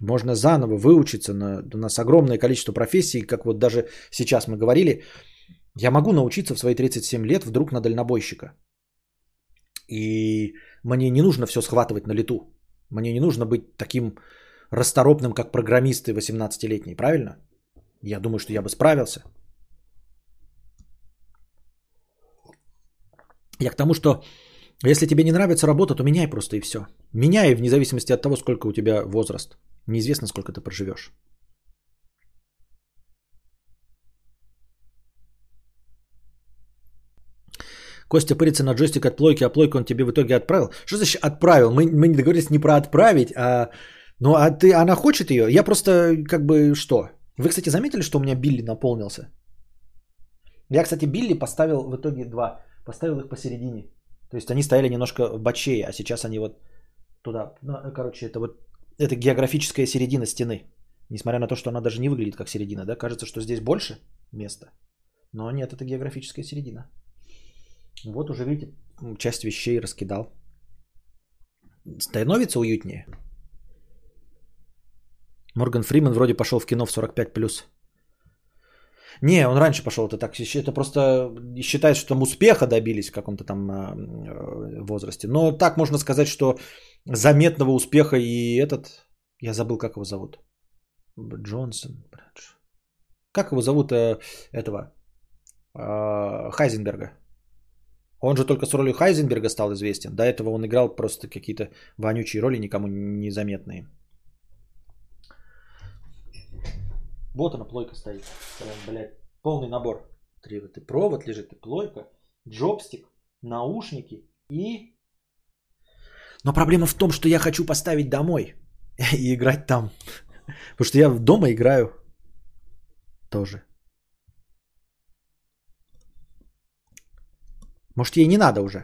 Можно заново выучиться на, у нас огромное количество профессий, как вот даже сейчас мы говорили. Я могу научиться в свои 37 лет вдруг на дальнобойщика. И мне не нужно все схватывать на лету. Мне не нужно быть таким расторопным, как программисты 18-летние, правильно? Я думаю, что я бы справился. Я к тому, что если тебе не нравится работа, то меняй просто и все. Меняй вне зависимости от того, сколько у тебя возраст. Неизвестно, сколько ты проживешь. Костя пырится на джойстик от плойки, а плойку он тебе в итоге отправил. Что значит отправил? Мы, мы не договорились не про отправить, а... Ну, а ты, она хочет ее? Я просто, как бы, что? Вы, кстати, заметили, что у меня Билли наполнился? Я, кстати, Билли поставил в итоге два. Поставил их посередине. То есть они стояли немножко бочее, а сейчас они вот туда. Ну, короче, это вот это географическая середина стены. Несмотря на то, что она даже не выглядит как середина, да, кажется, что здесь больше места. Но нет, это географическая середина. Вот уже, видите, часть вещей раскидал. Становится уютнее. Морган Фриман вроде пошел в кино в 45+. Не, он раньше пошел, это так, это просто считает, что там успеха добились в каком-то там а, э, возрасте. Но так можно сказать, что заметного успеха и этот, я забыл, как его зовут. Джонсон. Как его зовут э, этого? Э, Хайзенберга. Он же только с ролью Хайзенберга стал известен. До этого он играл просто какие-то вонючие роли, никому незаметные. Вот она, плойка стоит. Прям, блядь, полный набор. Три вот и провод лежит, и плойка, джобстик, наушники и... Но проблема в том, что я хочу поставить домой и играть там. Потому что я дома играю тоже. Может, ей не надо уже.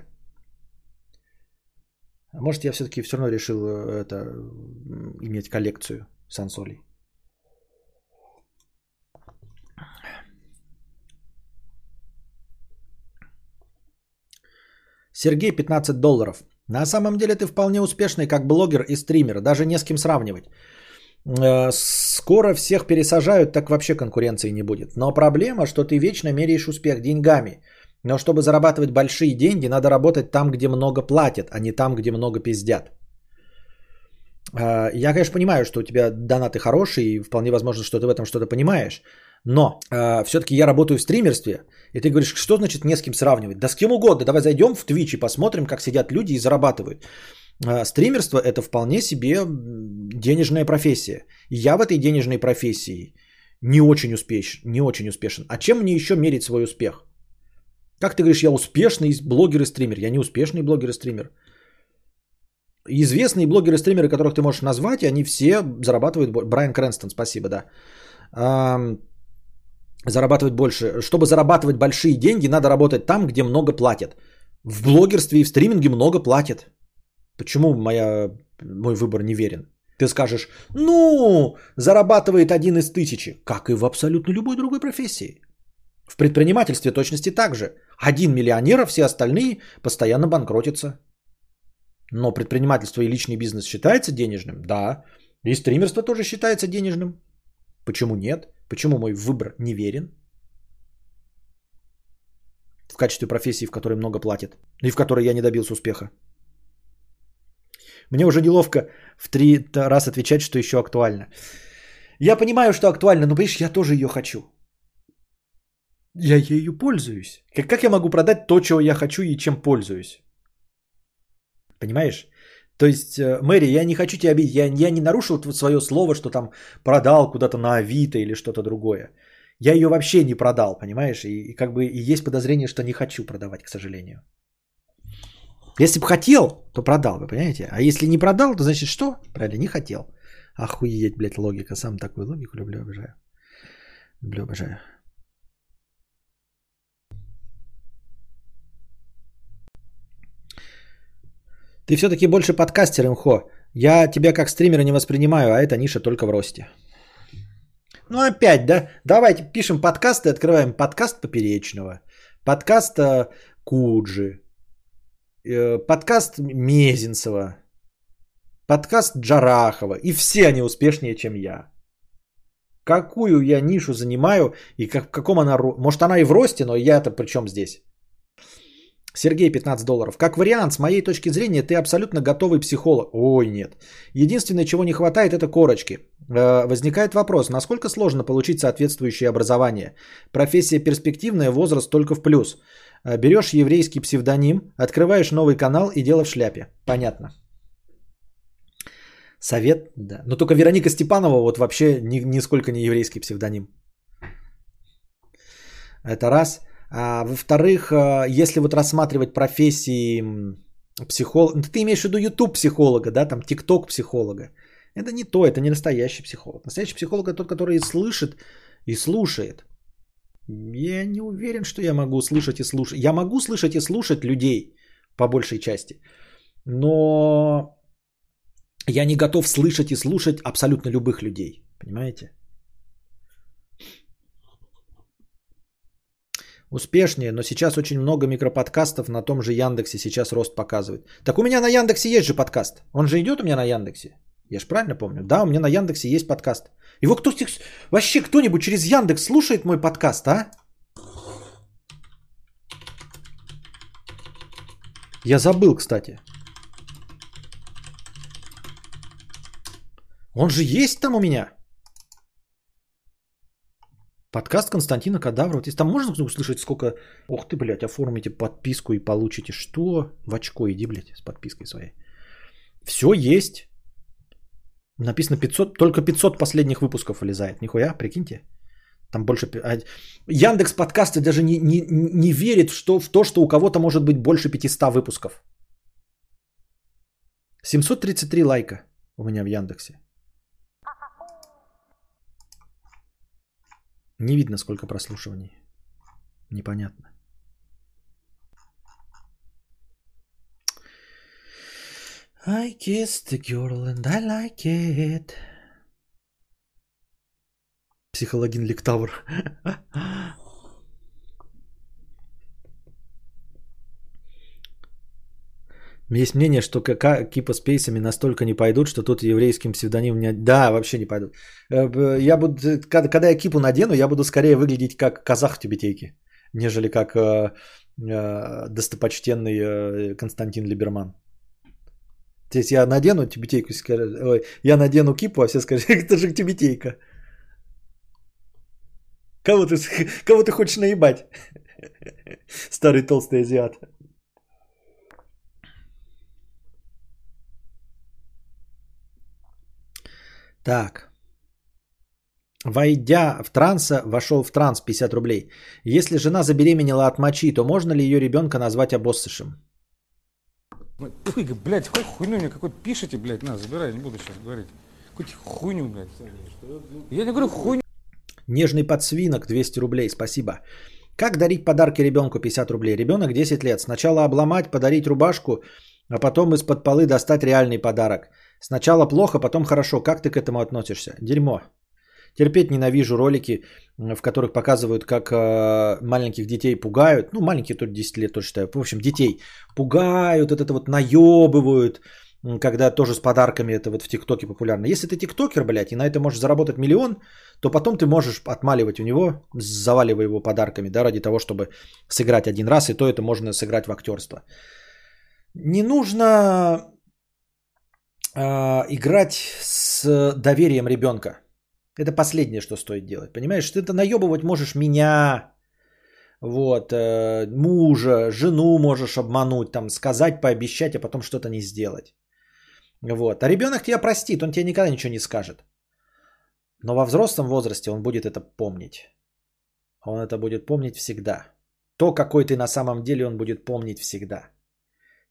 А может, я все-таки все равно решил э, это иметь коллекцию сансолей. Сергей, 15 долларов. На самом деле ты вполне успешный как блогер и стример, даже не с кем сравнивать. Э, скоро всех пересажают, так вообще конкуренции не будет. Но проблема, что ты вечно меряешь успех деньгами. Но чтобы зарабатывать большие деньги, надо работать там, где много платят, а не там, где много пиздят. Э, я, конечно, понимаю, что у тебя донаты хорошие, и вполне возможно, что ты в этом что-то понимаешь. Но э, все-таки я работаю в стримерстве, и ты говоришь, что значит не с кем сравнивать? Да с кем угодно. Давай зайдем в Twitch и посмотрим, как сидят люди и зарабатывают. Э, стримерство это вполне себе денежная профессия. Я в этой денежной профессии не очень успешен. Не очень успешен. А чем мне еще мерить свой успех? Как ты говоришь, я успешный блогер и стример. Я не успешный блогер и стример. Известные блогеры и стримеры, которых ты можешь назвать, они все зарабатывают... Брайан Крэнстон, спасибо, да зарабатывать больше. Чтобы зарабатывать большие деньги, надо работать там, где много платят. В блогерстве и в стриминге много платят. Почему моя, мой выбор неверен? Ты скажешь, ну, зарабатывает один из тысячи, как и в абсолютно любой другой профессии. В предпринимательстве точности так же. Один миллионер, а все остальные постоянно банкротятся. Но предпринимательство и личный бизнес считается денежным? Да. И стримерство тоже считается денежным. Почему нет? Почему мой выбор неверен? В качестве профессии, в которой много платят. И в которой я не добился успеха. Мне уже неловко в три раз отвечать, что еще актуально. Я понимаю, что актуально, но, понимаешь, я тоже ее хочу. Я ею пользуюсь. Как, как я могу продать то, чего я хочу и чем пользуюсь? Понимаешь? То есть, э, Мэри, я не хочу тебя обидеть, я, я не нарушил свое слово, что там продал куда-то на Авито или что-то другое. Я ее вообще не продал, понимаешь? И, и как бы и есть подозрение, что не хочу продавать, к сожалению. Если бы хотел, то продал бы, понимаете? А если не продал, то значит что? Правильно, не хотел. Охуеть, блядь, логика. Сам такую логику люблю, обожаю. Люблю, обожаю. Ты все-таки больше подкастер, МХО. Я тебя как стримера не воспринимаю, а эта ниша только в росте. Ну опять, да? Давайте пишем подкасты, открываем подкаст Поперечного, подкаст э, Куджи, э, подкаст Мезенцева, подкаст Джарахова. И все они успешнее, чем я. Какую я нишу занимаю и как, в каком она... Может она и в росте, но я-то при чем здесь? Сергей, 15 долларов. Как вариант, с моей точки зрения, ты абсолютно готовый психолог. Ой, нет. Единственное, чего не хватает, это корочки. Э, возникает вопрос, насколько сложно получить соответствующее образование? Профессия перспективная, возраст только в плюс. Э, берешь еврейский псевдоним, открываешь новый канал и дело в шляпе. Понятно. Совет, да. Но только Вероника Степанова вот вообще ни, нисколько не еврейский псевдоним. Это раз. А, во-вторых, а, если вот рассматривать профессии психолога, ну, ты имеешь в виду YouTube психолога, да, там TikTok психолога. Это не то, это не настоящий психолог. Настоящий психолог это тот, который слышит и слушает. Я не уверен, что я могу слышать и слушать. Я могу слышать и слушать людей по большей части, но я не готов слышать и слушать абсолютно любых людей. Понимаете? Успешнее, но сейчас очень много микроподкастов на том же Яндексе сейчас рост показывает. Так у меня на Яндексе есть же подкаст. Он же идет у меня на Яндексе. Я же правильно помню. Да, у меня на Яндексе есть подкаст. Его кто вообще кто-нибудь через Яндекс слушает мой подкаст, а? Я забыл, кстати. Он же есть там у меня. Подкаст Константина Кадаврова. Если там можно услышать, сколько... Ох ты, блядь, оформите подписку и получите. Что? В очко иди, блядь, с подпиской своей. Все есть. Написано 500, только 500 последних выпусков вылезает. Нихуя, прикиньте. Там больше... а, Яндекс подкасты даже не, не, не верит что, в то, что у кого-то может быть больше 500 выпусков. 733 лайка у меня в Яндексе. Не видно, сколько прослушиваний. Непонятно. I kissed the girl and I like it. Психологин Ликтавр. Есть мнение, что КК Кипа с пейсами настолько не пойдут, что тут еврейским псевдоним не... Да, вообще не пойдут. Э, Я буду, когда, когда я Кипу надену, я буду скорее выглядеть как казах в тибетейке, нежели как э, э, достопочтенный э, Константин Либерман. То есть я надену тибетейку, ой, я надену кипу, а все скажут, это же тибетейка. Кого ты, кого ты хочешь наебать? Старый толстый азиат. Так. Войдя в транса, вошел в транс 50 рублей. Если жена забеременела от мочи, то можно ли ее ребенка назвать обоссышем? Ой, блядь, хоть хуйню мне какой-то пишите, блядь, на, забирай, не буду сейчас говорить. Какую-то хуйню, блядь. Я не говорю хуйню. Нежный подсвинок 200 рублей, спасибо. Как дарить подарки ребенку 50 рублей? Ребенок 10 лет. Сначала обломать, подарить рубашку, а потом из-под полы достать реальный подарок. Сначала плохо, потом хорошо. Как ты к этому относишься? Дерьмо. Терпеть ненавижу ролики, в которых показывают, как э, маленьких детей пугают. Ну, маленькие тут 10 лет тоже считаю. В общем, детей пугают, вот это вот наебывают, когда тоже с подарками это вот в ТикТоке популярно. Если ты тиктокер, блядь, и на это можешь заработать миллион, то потом ты можешь отмаливать у него, заваливая его подарками, да, ради того, чтобы сыграть один раз, и то это можно сыграть в актерство. Не нужно э, играть с доверием ребенка. Это последнее, что стоит делать. Понимаешь, ты это наебывать можешь меня, вот, э, мужа, жену можешь обмануть, там, сказать, пообещать, а потом что-то не сделать. Вот. А ребенок тебя простит, он тебе никогда ничего не скажет. Но во взрослом возрасте он будет это помнить. Он это будет помнить всегда. То, какой ты на самом деле, он будет помнить всегда.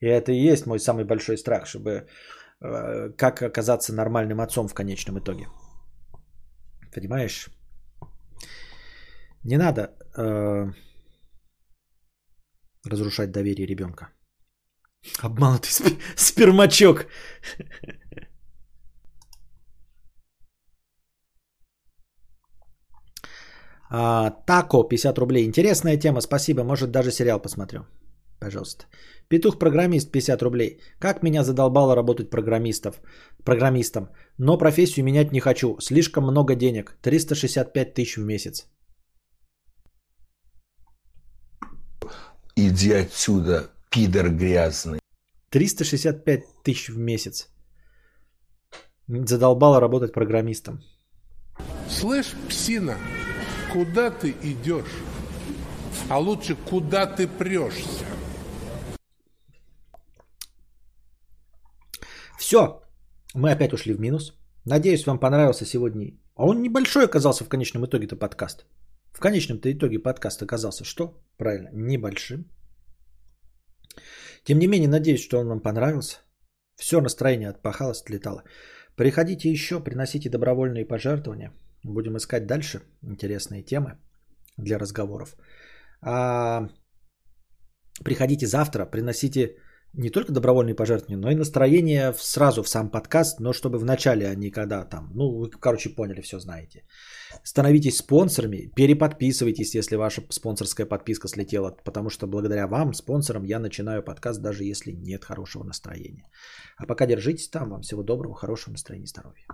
И это и есть мой самый большой страх, чтобы э, как оказаться нормальным отцом в конечном итоге. Понимаешь? Не надо э, разрушать доверие ребенка. Обманутый спи- спермачок. А, тако 50 рублей. Интересная тема, спасибо. Может даже сериал посмотрю. Пожалуйста. Петух-программист 50 рублей. Как меня задолбало работать программистов, программистом. Но профессию менять не хочу. Слишком много денег. 365 тысяч в месяц. Иди отсюда, пидор грязный. 365 тысяч в месяц. Задолбало работать программистом. Слышь, псина, куда ты идешь? А лучше, куда ты прешься? Все. Мы опять ушли в минус. Надеюсь, вам понравился сегодня. А он небольшой оказался в конечном итоге-то подкаст. В конечном-то итоге подкаст оказался что? Правильно, небольшим. Тем не менее, надеюсь, что он вам понравился. Все настроение отпахалось, отлетало. Приходите еще, приносите добровольные пожертвования. Будем искать дальше интересные темы для разговоров. А, приходите завтра, приносите не только добровольные пожертвования, но и настроение сразу в сам подкаст, но чтобы в начале, а не когда там. Ну, вы, короче, поняли, все знаете. Становитесь спонсорами, переподписывайтесь, если ваша спонсорская подписка слетела, потому что благодаря вам, спонсорам, я начинаю подкаст, даже если нет хорошего настроения. А пока держитесь там, вам всего доброго, хорошего настроения и здоровья.